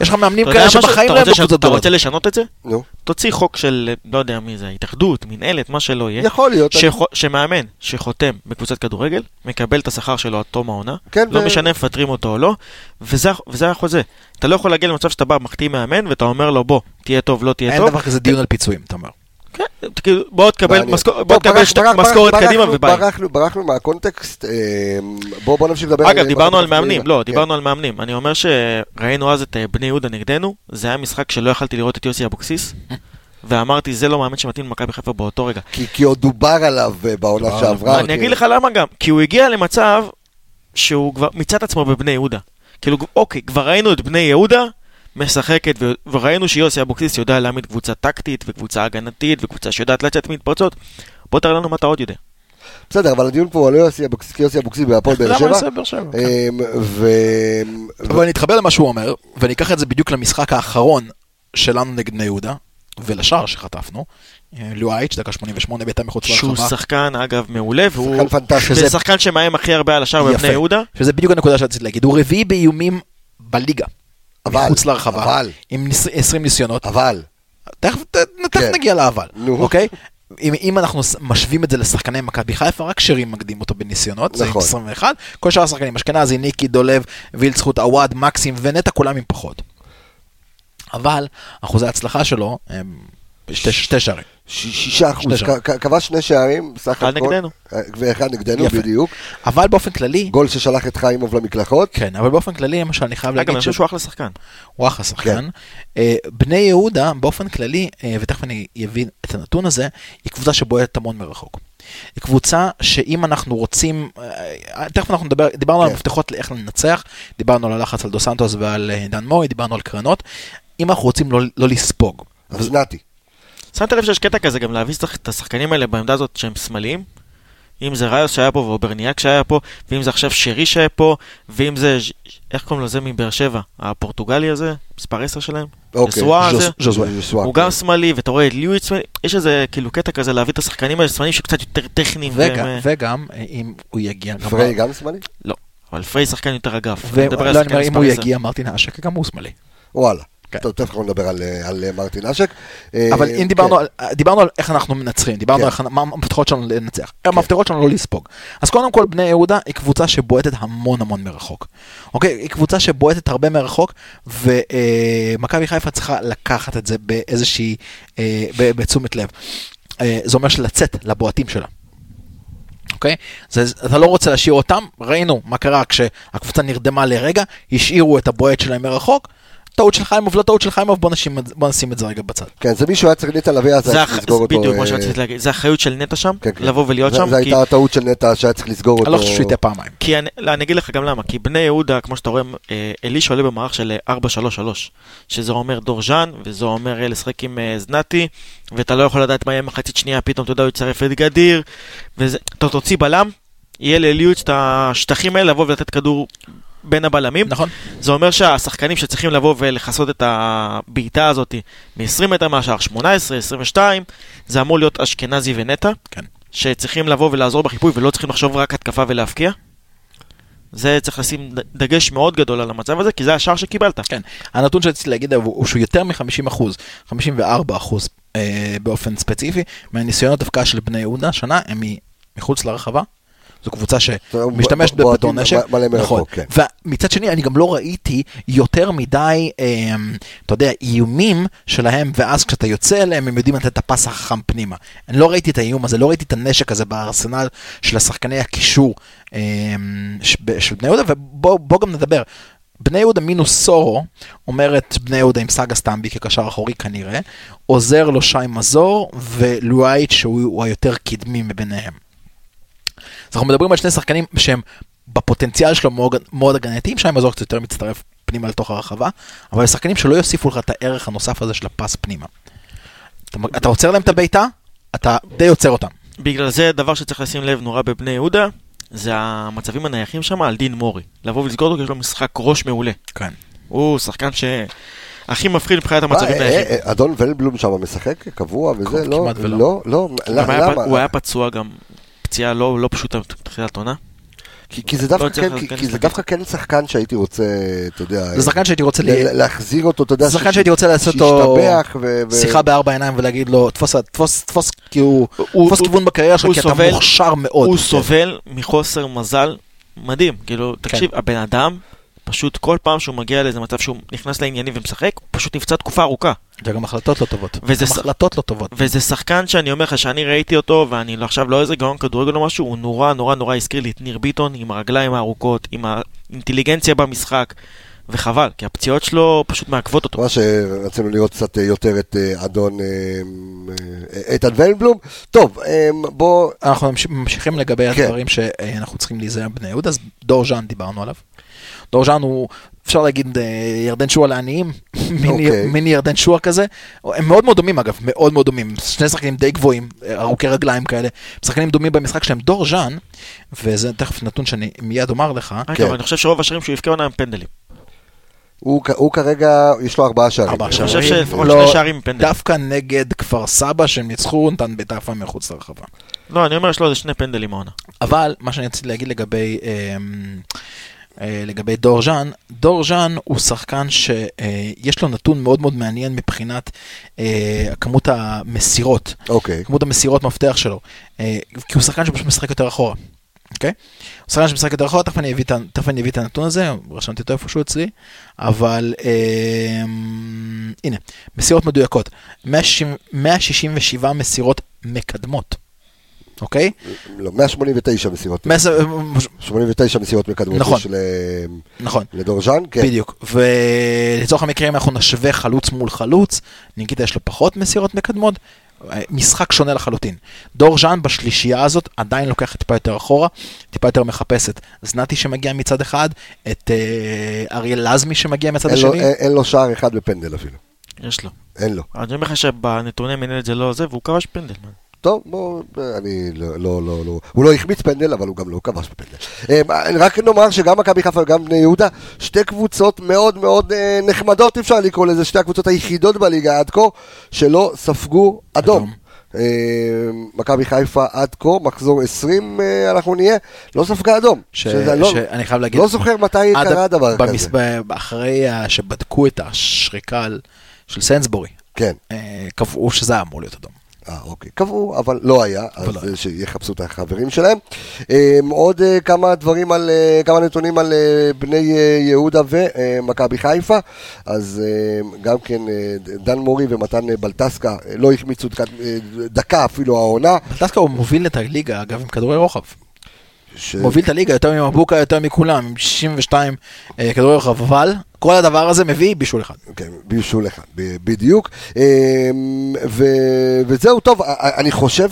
יש לך מאמנים אתה כאלה? שבחיים אתה לא הם רוצה ש- בקבוצות אתה גדולות. רוצה לשנות את זה? נו, תוציא חוק של, לא יודע מי זה, התאחדות, מנהלת, מה שלא יהיה. יכול להיות. שחו- שמאמן שחותם בקבוצת כדורגל, מקבל את השכר שלו עד תום העונה, כן, לא ו- משנה אם מפטרים אותו או לא, וזה, וזה החוזה. אתה לא יכול להגיע למצב שאתה בא, מחתים מאמן, ואתה אומר לו, בוא, תהיה טוב, לא תהיה אין טוב. דבר כזה דיון על פיצויים, אתה אומר. כן, בוא תקבל. משכורת- קדימה וביי. ברחנו- ברחנו מהקונטקסט, אה, בוא בוא נמשיך לדבר. אגב, על- דיברנו על. מאמנים, לא, כן. דיברנו על מאמנים. אני אומר שראינו אז את אה, בני יהודה נגדנו, זה היה משחק שלא יכלתי לראות את יוסי אבוקסיס, ואמרתי, זה לא מאמן שמתאים למכבי חיפה באותו רגע. כי כי עוד דובר עליו אה, בעונה שעברה. אני אגיד לך למה גם, כי הוא הגיע למצב שהוא כבר מיצה את עצמו בבני יהודה. כאילו, אוקיי, כבר ראינו את בני יהודה משחקת, ו- וראינו שיוסי אבוקסיס יודע להעמיד קבוצה טקטית, וקבוצה הגנתית, וקבוצה שיודעת לצאת מתפרצות. בוא תראה לנו מה אתה עוד יודע. בסדר, אבל הדיון פה הוא על יוסי אבוקסיס, כי יוסי אבוקסיס בהפועל באר למה שבע. יוסי באר שבע? אמ, ו... אבל אני אתחבר למה שהוא אומר, ואני אקח את זה בדיוק למשחק האחרון שלנו נגד בני יהודה, ולשער שחטפנו. לואייץ', דקה 88, בעיטה מחוץ שהוא לרחבה. שחקן, אגב, מעולה, והוא... שחקן פנטסטי. שזה- זה שחקן שמאיים הכי הרבה על השער בבני. יהודה. שזה בדיוק הנקודה שרציתי להגיד, הוא רביעי באיומים בליגה. אבל, מחוץ לרחבה, אבל. עם ניס- 20 ניסיונות. אבל, תכף כן. נגיע לאבל, נו. אוקיי? אם, אם אנחנו משווים את זה לשחקני מכבי חיפה, רק שרים מקדים אותו בניסיונות, זה עם נכון. 21, כל שאר השחקנים, אשכנזי, ניקי, דולב, וילצחוט, עווד, מקסים ונטע, כולם עם פחות. אבל אחוזי ההצלחה שלו הם שתי, שתי שערים. שישה אחוז, כבש שני שערים, סך אחד הכל. נגדנו. אה, ואחד נגדנו, יפה. בדיוק. אבל באופן כללי, גול ששלח את חיימוב למקלחות. כן, אבל באופן כללי, למשל, אני חייב אגב, להגיד אני חושב שהוא אחלה שחקן. הוא אחלה שחקן. כן. אה, בני יהודה, באופן כללי, אה, ותכף אני אבין את הנתון הזה, היא קבוצה שבועטת המון מרחוק. היא קבוצה שאם אנחנו רוצים, תכף אנחנו נדבר, דיברנו על כן. מפתחות לאיך לנצח, דיברנו על הלחץ על דו סנטוס ועל דן מורי, דיברנו על קרנות, אם אנחנו רוצים לא, לא לספוג. אז נתי. שמת לב שיש קטע כזה גם להביא את השחקנים האלה בעמדה הזאת שהם שמאליים? אם זה ראיוס שהיה פה ואוברניאק שהיה פה, ואם זה עכשיו שרי שהיה פה, ואם זה, איך קוראים לזה מבאר שבע? הפורטוגלי הזה? מספר 10 שלהם? אוקיי. ז'וזווה, הוא כן. גם שמאלי, ואתה רואה את ליואיץ שמאלי, יש איזה כאילו קטע כזה להביא את השחקנים האלה, שמאליים שקצת יותר טכניים. וגם, והם, אה, וגם, אה, אם הוא יגיע, פריי גם שמאלי? אבל פריי שחקן יותר אגף. לא, אני שחקן אומר, אם הוא 10. יגיע, מרטין אשק גם הוא שמאלי. וואלה. כן. טוב, תכף אנחנו נדבר על, אה, על אה, מרטין אשק. אה, אבל אם דיברנו כן. על, דיברנו על איך אנחנו מנצחים, דיברנו כן. על איך, מה המפתחות שלנו לנצח, המפתחות שלנו לא לספוג. אז קודם כל בני יהודה היא קבוצה שבועטת המון המון מרחוק. אוקיי? היא קבוצה שבועטת הרבה מרחוק, ומכבי חיפה צריכה לקחת את זה באיזושהי, אה, בתשומת לב. אה, זה אומר שלצאת לבועטים שלה. אוקיי? זה, אתה לא רוצה להשאיר אותם, ראינו מה קרה כשהקבוצה נרדמה לרגע, השאירו את הבועט שלהם מרחוק, טעות של חיימוב, לא טעות של חיימוב, בוא נשים, בוא נשים את זה רגע בצד. כן, זה מישהו היה צריך נטע לביא, אז זה היה צריך לסגור אותו. בדיוק מה אה, שרציתי להגיד, זה אחריות של נטע שם, כן, כן. לבוא ולהיות זה- שם, זה כי- הייתה הטעות של נטע שהיה צריך לסגור אותו. אני לא חושב שהוא יטעה פעמיים. כי אני, לא, אני אגיד לך גם למה, כי בני יהודה, כמו שאתה רואה, אה, אלישע עולה במערך של אה, 4-3-3, שזה אומר דורז'אן, וזה אומר אה, לשחק עם אה, זנתי, ואתה לא יכול לדעת מה יהיה מחצית שנייה, פתאום אתה יודע, הוא יצטרף את גדיר, וזה, אתה תוציא בלם, יהיה לאליוץ את השטחים האלה לבוא ולתת כדור בין הבלמים. נכון? זה אומר שהשחקנים שצריכים לבוא ולכסות את הבעיטה הזאת מ-20 מטר מהשאר, 18, 22, זה אמור להיות אשכנזי ונטע. כן. שצריכים לבוא ולעזור בחיפוי ולא צריכים לחשוב רק התקפה ולהבקיע. זה צריך לשים דגש מאוד גדול על המצב הזה, כי זה השער שקיבלת. כן. הנתון שרציתי להגיד הוא הוא שהוא יותר מ-50 אחוז, 54 אחוז אה, באופן ספציפי, מהניסיונות דווקא של בני יהודה השנה הם מחוץ לרחבה. זו קבוצה שמשתמשת ב- בתור בועטים נשק. נכון. כן. ומצד שני, אני גם לא ראיתי יותר מדי, אה, אתה יודע, איומים שלהם, ואז כשאתה יוצא אליהם, הם יודעים לתת את הפס החכם פנימה. אני לא ראיתי את האיום הזה, לא ראיתי את הנשק הזה בארסנל של השחקני הקישור אה, של בני יהודה, ובוא גם נדבר. בני יהודה מינוס סורו, אומרת בני יהודה עם סאגה סטמבי כקשר אחורי כנראה, עוזר לו שי מזור ולואייט שהוא הוא היותר קדמי מביניהם. אז אנחנו מדברים על שני שחקנים שהם בפוטנציאל שלו מאוד, מאוד הגנתיים, שי מזור קצת יותר מצטרף פנימה לתוך הרחבה, אבל שחקנים שלא יוסיפו לך את הערך הנוסף הזה של הפס פנימה. אתה, אתה עוצר להם את הבעיטה, אתה די עוצר אותם. בגלל זה דבר שצריך לשים לב נורא בבני יהודה, זה המצבים הנייחים שם על דין מורי. לבוא ולסגור אותו כי יש לו משחק ראש מעולה. כן. הוא שחקן שהכי מפחיד מבחינת המצבים אה, נייחים. אה, אדון ולבלום שם משחק קבוע וזה, לא. לא, לא, למה? הוא היה פצוע גם, פציעה לא לא פשוטה בתחילת עונה. כי- כי זה לא דווקא צריך כן- כי- כן כי זה. דווקא כן שחקן שהייתי רוצה, אתה יודע, זה שחקן שהייתי רוצה... ל- ל- ל- להחזיר אותו, אתה יודע, זה שחקן שהייתי רוצה לעשות אותו ו... שיחה בארבע עיניים ולהגיד לו, תפוס, תפוס, תפוס, כי הוא, הוא- תפוס הוא- כיוון בקריירה שלך, הוא כי אתה סובל- מוכשר מאוד. הוא כן. סובל מחוסר מזל מדהים. כאילו, תקשיב, הבן אדם, פשוט כל פעם שהוא מגיע לאיזה מצב שהוא נכנס לעניינים ומשחק, הוא פשוט נפצע תקופה ארוכה. וגם החלטות לא טובות. וזה גם ש- החלטות לא טובות. וזה שחקן שאני אומר לך שאני ראיתי אותו, ואני לא- עכשיו לא איזה גאון כדורגל או משהו, הוא נורא נורא נורא הזכיר לי את ניר ביטון עם הרגליים הארוכות, עם האינטליגנציה במשחק, וחבל, כי הפציעות שלו פשוט מעכבות אותו. מה שרצינו לראות קצת אה, יותר את אה, אדון אה, איתן ולנבלום. טוב, בוא... אנחנו ממש- ממשיכים לגבי כן. הדברים שאנחנו צריכים להיזהר בני יהודה, אז דור ז'אן דיברנו עליו. דור ז'אן הוא, אפשר להגיד, אה, ירדן שועה לעניים, מיני- אוקיי. מיני ירדן שועה כזה. הם מאוד מאוד דומים אגב, מאוד מאוד דומים. שני שחקנים די גבוהים, אה, ארוכי רגליים כאלה. שחקנים דומים במשחק שלהם. דור ז'אן, וזה תכף נתון שאני מיד אומר לך, אגב, כן. אני חושב שרוב השערים שהוא הבקיע עונה הם פנדלים. הוא הוא כרגע, יש לו ארבעה שערים. ארבעה אני שערים. חושב שלפחות לא, שני שערים עם פנדל. דווקא נגד כפר סבא שהם ניצחו, הוא נתן בעיטה יפה מחוץ לרחבה. לא, אני אומר, יש לו איזה שני פנדלים העונה. אבל מה שאני רציתי להגיד לגבי, אמ, אה, לגבי דור ז'אן, דור ז'אן הוא שחקן שיש לו נתון מאוד מאוד מעניין מבחינת אה, כמות המסירות, אוקיי. כמות המסירות מפתח שלו, אה, כי הוא שחקן שפשוט משחק יותר אחורה. אוקיי? הוא שחקן שמשחק יותר אחורה, תכף אני אביא את הנתון הזה, רשמתי אותו איפשהו אצלי, אבל אה, הנה, מסירות מדויקות, 160 167 מסירות מקדמות, אוקיי? לא, 189 מסירות. מס- 89 מסירות מקדמות. נכון. נכון, לדור ז'אן, כן. בדיוק. ולצורך המקרה אם אנחנו נשווה חלוץ מול חלוץ, ניקיטה יש לו פחות מסירות מקדמות, משחק שונה לחלוטין. דור ז'אן בשלישייה הזאת עדיין לוקח טיפה יותר אחורה, טיפה יותר מחפש את זנתי שמגיע מצד אחד, את אה, אריאל לזמי שמגיע מצד אין לו- השני. אין- אין לו שער אחד בפנדל אפילו. יש לו. אין לו. אני אומר לך שבנתוני מנהלת זה לא זה, והוא כבש פנדל. טוב, בוא, אני לא, לא, לא, לא, הוא לא החמיץ פנדל, אבל הוא גם לא כבש בפנדל. אה, רק נאמר שגם מכבי חיפה וגם בני יהודה, שתי קבוצות מאוד מאוד אה, נחמדות, אפשר לקרוא לזה, שתי הקבוצות היחידות בליגה עד כה, שלא ספגו אדום. אדום. אה, מכבי חיפה עד כה, מחזור 20 אה, אנחנו נהיה, לא ספגה אדום. ש- שזה לא, שאני חייב להגיד, לא זוכר מתי קרה דבר במס- כזה. אחרי שבדקו את השריקה של סנסבורי, כן. אה, קבעו שזה היה אמור להיות אדום. אה, אוקיי. קבעו, אבל לא היה, אבל אז לא. שיחפשו את החברים שלהם. אה, עוד אה, כמה דברים על, אה, כמה נתונים על אה, בני יהודה ומכבי חיפה. אז גם כן דן מורי ומתן בלטסקה לא החמיצו דקה- דקה אפילו העונה. דווקא הוא מוביל את הליגה, אגב, עם כדורי רוחב. ש- מוביל את הליגה יותר ממבוקה, יותר מכולם, עם 62 אה, כדורי רוחב, אבל כל הדבר הזה מביא בישול אחד. כן, בישול אחד, בדיוק. אה, ו- וזהו, טוב, אני חושב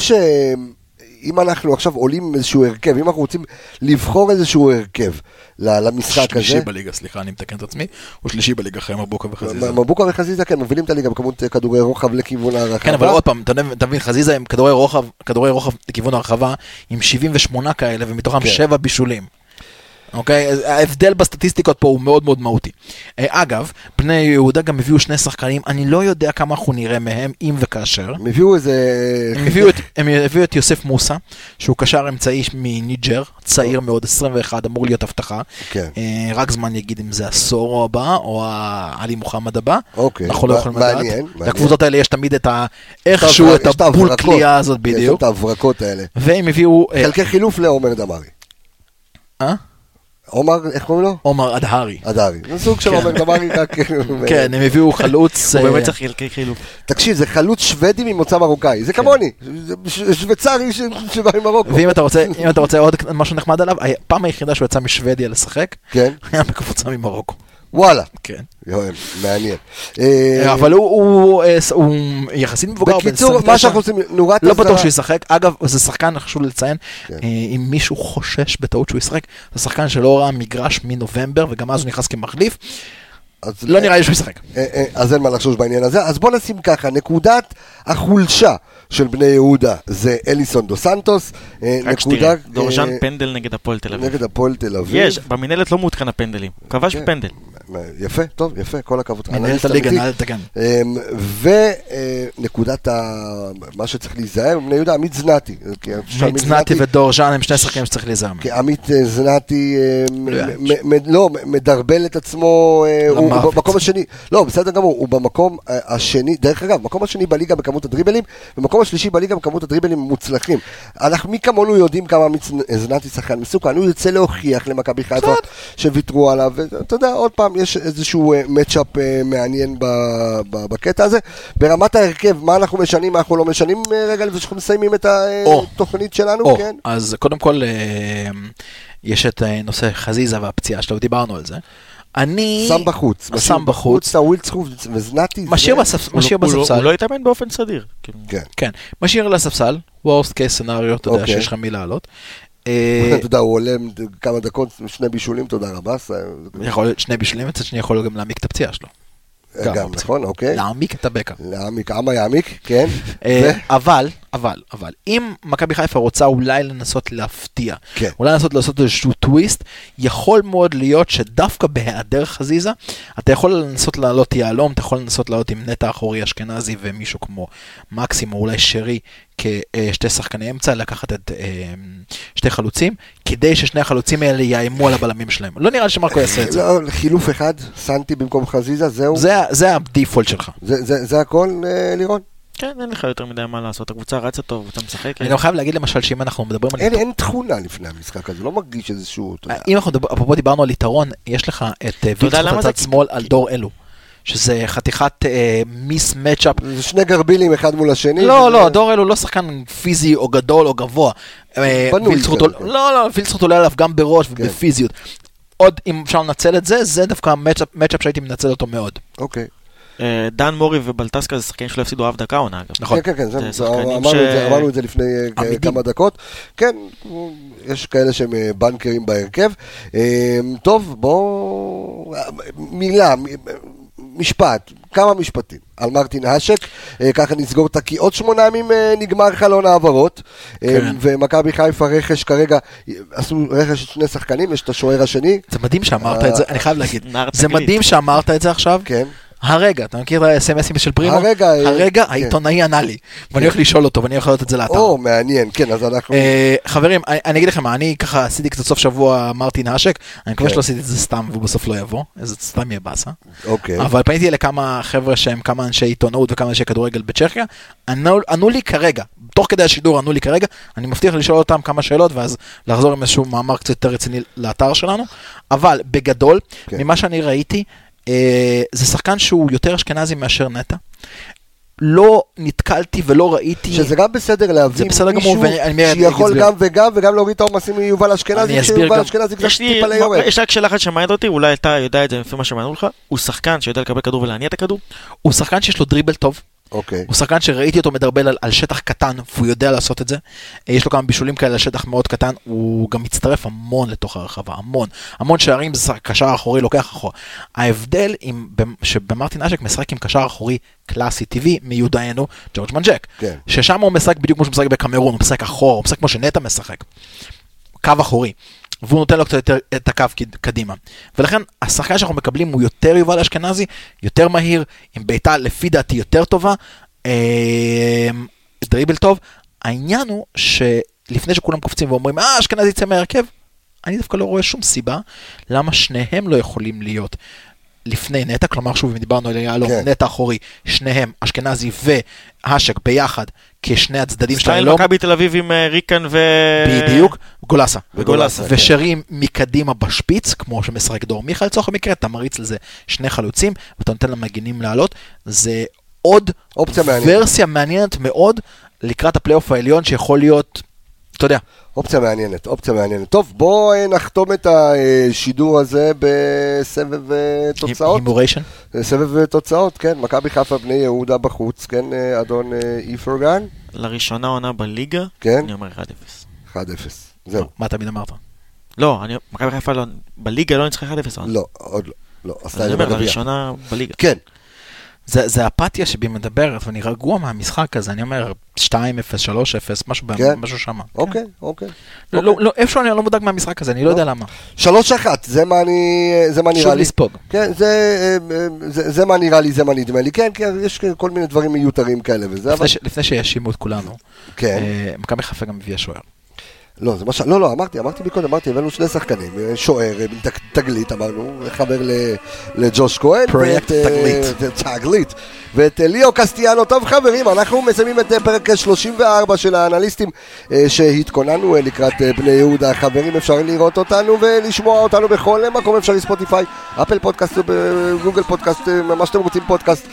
שאם אנחנו עכשיו עולים עם איזשהו הרכב, אם אנחנו רוצים לבחור איזשהו הרכב למשחק הזה, שלישי בליגה, סליחה, אני מתקן את עצמי, הוא שלישי בליגה אחרי מבוקה וחזיזה. מבוקה וחזיזה, כן, מובילים את הליגה בכמות אה, כדורי רוחב לכיוון הרחבה. כן, אבל עוד פעם, אתה מבין, חזיזה עם כדורי רוחב, לכיוון הרחבה, עם 78 כאלה, ומתוכם כן. 7 בישולים. אוקיי? ההבדל בסטטיסטיקות פה הוא מאוד מאוד מהותי. אה, אגב, בני יהודה גם הביאו שני שחקנים, אני לא יודע כמה אנחנו נראה מהם, אם וכאשר. הם הביאו איזה... הם הביאו, את, הם הביאו את יוסף מוסא, שהוא קשר אמצעי מניג'ר, צעיר מאוד, 21, אמור להיות הבטחה. כן. אה, רק זמן יגיד אם זה עשור הבא, או עלי מוחמד הבא. אוקיי, אנחנו לא מע- יכולים לדעת. מעניין, מעניין. לקבוצות האלה יש תמיד את ה... יש איכשהו את יש הבול. קליעה הזאת יש בדיוק. את ההברקות האלה. והם הביאו... אה, חלקי חילוף לעומר דמארי. אה? עומר, איך קוראים לו? עומר אדהרי. אדרי. זה סוג של כן. עומר דמארי, רק... כן, הם הביאו חלוץ... הוא אה, באמת צריך חלקי חילוף. תקשיב, זה חלוץ שוודי ממוצא מרוקאי, זה כמוני, זה ש- שוויצרי שבא ממרוקו. ואם אתה רוצה, עוד משהו נחמד עליו, הפעם היחידה שהוא יצא משוודיה לשחק, כן, היה בקבוצה ממרוקו. וואלה, כן. יואל, מעניין. אה, אבל הוא- הוא אה, הוא יחסית מבוגר, בקיצור, 29. מה שאנחנו עושים, נורת לא אזהרה- בטוח שהוא ישחק. אגב, זה שחקן, חשוב לציין, כן. אה, אם מישהו חושש בטעות שהוא ישחק, זה שחקן שלא ראה מגרש מנובמבר, וגם אז הוא נכנס כמחליף, לא נראה לי שהוא ישחק. אז אין מה לחשוש בעניין הזה. אז בוא נשים ככה, נקודת החולשה של בני יהודה זה אליסון דו סנטוס. רק שתראה, אה, דורז'אן פנדל נגד הפועל תל אביב. נגד הפועל תל אביב. יש, במינהלת לא מעודכן הפנדלים. הוא כבש כן. פנדל. יפה, טוב, יפה, כל הכבוד. מנהל את הליגה, אמיתי. נא לתקן. אמ, ונקודת ה... מה שצריך להיזהר, בני יהודה, עמית זנתי. עמית זנתי ודור ז'אן הם שני שחקנים שצריך להיזהר. כי עמית אה, זנתי אמ, לא מדרבל את עצמו, אה, הוא. במקום השני, לא, בסדר גמור, הוא במקום אה, השני, דרך אגב, מקום השני בליגה בכמות הדריבלים, ומקום השלישי בליגה בכמות הדריבלים המוצלחים. אנחנו, מי כמונו יודעים כמה עמית זנתי שחקן מסוכן, הוא יוצא להוכיח למכבי חיפה שוויתרו עליו, ואתה יודע, עוד פעם, יש איזשהו מצ'אפ מעניין ב- ב- בקטע הזה. ברמת ההרכב, מה אנחנו משנים, מה אנחנו לא משנים, אה, רגע לפני שאנחנו מסיימים את. התוכנית שלנו, או, כן? אז קודם כל, אה, יש את אה, נושא חזיזה והפציעה שלו, דיברנו על זה. אני... שם בחוץ. שם בחוץ. את הווילצחוף וזנתי. משאיר לא- הוא לא- בספסל. הוא לא התאמן באופן סדיר. כן. כן, משאיר לספסל, וורסט קייס סנאריו, אתה יודע אוקיי. שיש לך מי לעלות. אה, אתה יודע, הוא עולה כמה דקות, שני בישולים, תודה רבה. יכול להיות שני בישולים, מצד שני יכול גם להעמיק את הפציעה שלו. גם גם. נכון, אוקיי. להעמיק את הבקע. להעמיק, אמה יעמיק, כן. אה, אבל, אבל, אבל, אם מכבי חיפה רוצה אולי לנסות להפתיע, כן. אולי לנסות לעשות איזשהו טוויסט, יכול מאוד להיות שדווקא בהיעדר חזיזה, אתה יכול לנסות לעלות יהלום, אתה יכול לנסות לעלות עם נטע אחורי אשכנזי ומישהו כמו מקסים או אולי שרי כשתי שחקני אמצע, לקחת את אה, שתי חלוצים, כדי ששני החלוצים האלה יאיימו על הבלמים שלהם. לא נראה לי שמרקו יעשה את זה. לא, חילוף אחד, סנטי במקום חזיזה, זהו. זה, זה הדיפולט שלך. זה- זה זה הכל, אה, לירון? כן, אין לך יותר מדי מה לעשות. הקבוצה רצה טוב, הקבוצה משחקת. אני גם חייב להגיד למשל שאם אנחנו מדברים על... אין תכונה לפני המשחק הזה, לא מרגיש איזשהו... אתה. אם אנחנו מדבר, אפרופו דיברנו על יתרון, יש לך את אה, אתה וילצחוט? בצד שמאל על דור אלו. שזה חתיכת אה, מיס מצ'אפ. זה שני גרבילים אחד מול השני. לא, לא, דור אלו לא שחקן פיזי או גדול או גבוה. אה, וילצחוט כן. לא, לא, וילצחוט עולה עליו גם בראש כן. ובפיזיות. עוד, אם אפשר לנצל את זה, זה דווקא מצ'אפ שהייתי מנצל אותו מאוד. אוקיי. אה, דן מורי ובלטסקה זה שחקנים שלא הפסידו אף דקה עונה, אגב. נכון. כן, כן, כן, אמרנו את זה- אמרנו את זה לפני אה. כמה דקות. כן, יש כאלה שהם אה, בנקרים בהרכב. טוב, בואו... מילה, משפט, כמה משפטים על מרטין האשק, ככה נסגור אותה, כי עוד שמונה ימים נגמר חלון העברות, כן. ומכבי חיפה רכש כרגע, עשו רכש שני שחקנים, יש את השוער השני, זה מדהים שאמרת את זה, אני חייב להגיד. זה. מדהים שאמרת את זה עכשיו. כן, הרגע, אתה מכיר את ה-SMSים של פרימו? הרגע, אה, הרגע כן. העיתונאי ענה לי, ואני הולך לשאול אותו, ואני יכול לעלות את זה לאתר. או, מעניין, כן, אז אנחנו... אה, חברים, אני אני אגיד לכם מה, אני ככה עשיתי קצת סוף שבוע מרטין האשק, אני מקווה כן. שלא עשיתי את זה סתם והוא בסוף לא יבוא, זה סתם יהיה באסה. אוקיי. אבל פניתי לכמה חבר'ה שהם כמה אנשי עיתונאות וכמה אנשי כדורגל בצ'כיה, ענו לי כרגע, תוך כדי השידור ענו לי כרגע, אני מבטיח לשאול אותם כמה שאלות ואז לחזור עם איזשהו מאמר קצת יותר רציני לאתר שלנו, אבל בגדול, כן. ממה שאני ראיתי, זה שחקן שהוא יותר אשכנזי מאשר נטע. לא נתקלתי ולא ראיתי... שזה גם בסדר להביא זה בסדר מישהו ואני- אני שיכול. גם וגם וגם להוריד את העומסים מיובל אשכנזי, אני אסביר כשיובל גם. אשכנזי קצת טיפה ליורד. יש רק שאלה אחת שמעניינת אותי, אולי אתה יודע את זה לפי מה שמענו לך, הוא שחקן שיודע לקבל כדור ולהניע את הכדור? הוא שחקן שיש לו דריבל טוב, אוקיי. הוא שחקן שראיתי אותו מדרבל על, על שטח קטן, והוא יודע לעשות את זה. אה, יש לו כמה בישולים כאלה על שטח מאוד קטן, הוא גם מצטרף המון לתוך הרחבה, המון. המון שערים זה קשר אחורי לוקח אחורה. ההבדל עם, במ- שבמרטין אשק משחק עם קשר אחורי קלאסי טבעי מיודענו, ג'ורג' מנג'ק. כן. ששם הוא משחק בדיוק כמו שהוא משחק בקמרון, הוא משחק אחורה, הוא משחק כמו שנטע משחק. קו אחורי. והוא נותן לו קצת יותר את הקו קד- קדימה. ולכן השחקן שאנחנו מקבלים הוא יותר יובל אשכנזי, יותר מהיר, עם בעיטה לפי דעתי יותר טובה, אה, דריבל טוב. העניין הוא שלפני שכולם קופצים ואומרים, אה, אשכנזי יצא מהרכב, אני דווקא לא רואה שום סיבה למה שניהם לא יכולים להיות לפני נטע, כלומר שוב אם דיברנו על יהלום, כן. נטע אחורי, שניהם, אשכנזי והשק ביחד, כשני הצדדים של סטייל היהלום, מכבי תל אביב עם אה, ריקן ו... בדיוק, גולסה. וגולסה, כן. ושרים מקדימה בשפיץ, כמו שמשחק דור מיכה לצורך המקרה, אתה מריץ לזה שני חלוצים, ואתה נותן למגינים לעלות, זה עוד אופציה מעניינת. ורסיה מעניינת מאוד לקראת הפלייאוף העליון, שיכול להיות, אתה יודע, אופציה מעניינת, אופציה מעניינת. טוב, בואו אה, נחתום את השידור הזה בסבב אה, תוצאות. הימוריישן. סבב אה, תוצאות, כן, מכבי חיפה בני יהודה בחוץ, כן, אדון איפרגן? לראשונה עונה בליגה, כן. אני אומר 1-0. 1-0. זהו. מה תמיד אמרת? לא, אני- מכבי חיפה לא- בליגה לא ניצחה 1-0. העונה. לא, עוד לא. לא, עשתה אני את זה אומר, בגביע. לראשונה בליגה. כן, זה, זה אפתיה שבי מדברת, ואני רגוע מהמשחק הזה, אני אומר 2-0, 3-0, משהו, כן. משהו שמה. אוקיי, אוקיי. לא, לא, לא, איפשהו אני לא מודאג מהמשחק הזה, אני לא יודע למה. שלוש אחת, זה מה אני, זה מה נראה שוב לי. לספוג. כן, זה, זה, זה מה נראה לי, זה מה נדמה לי. כן, כן, יש כל מיני דברים מיותרים כאלה וזה, אבל... לפני, ש, לפני שיאשימו את כולנו, כן. אה, מכבי חיפה גם הביאה שוער. לא, זה מה ש... לא, לא, אמרתי, אמרתי מקודם, אמרתי, הבאנו שני שחקנים, אה, שוער, תג- תגלית, אמרנו, חבר לג'וש כהן. פרויקט אה, תגלית. תגלית. ואת אה, ליאו קסטיאנו. טוב, חברים, אנחנו מסיימים את פרק 34 של האנליסטים שהתכוננו לקראת בני יהודה. חברים, אפשר לראות אותנו ולשמוע אותנו בכל מקום אפשרי, ספוטיפיי, אפל פודקאסט, גוגל פודקאסט, מה שאתם רוצים פודקאסט.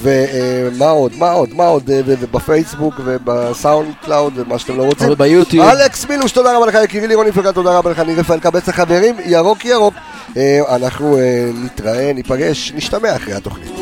ומה עוד, מה עוד, מה עוד, ובפייסבוק ובסאונד קלאוד ומה שאתם לא רוצים. אבל ביוטיוב. אלכס מילוש, תודה רבה לך יקירי לירון יפגע, תודה רבה לך ניר רפאל קבץ החברים, ירוק ירוק. אה, אנחנו אה, נתראה, ניפגש, נשתמע אחרי התוכנית.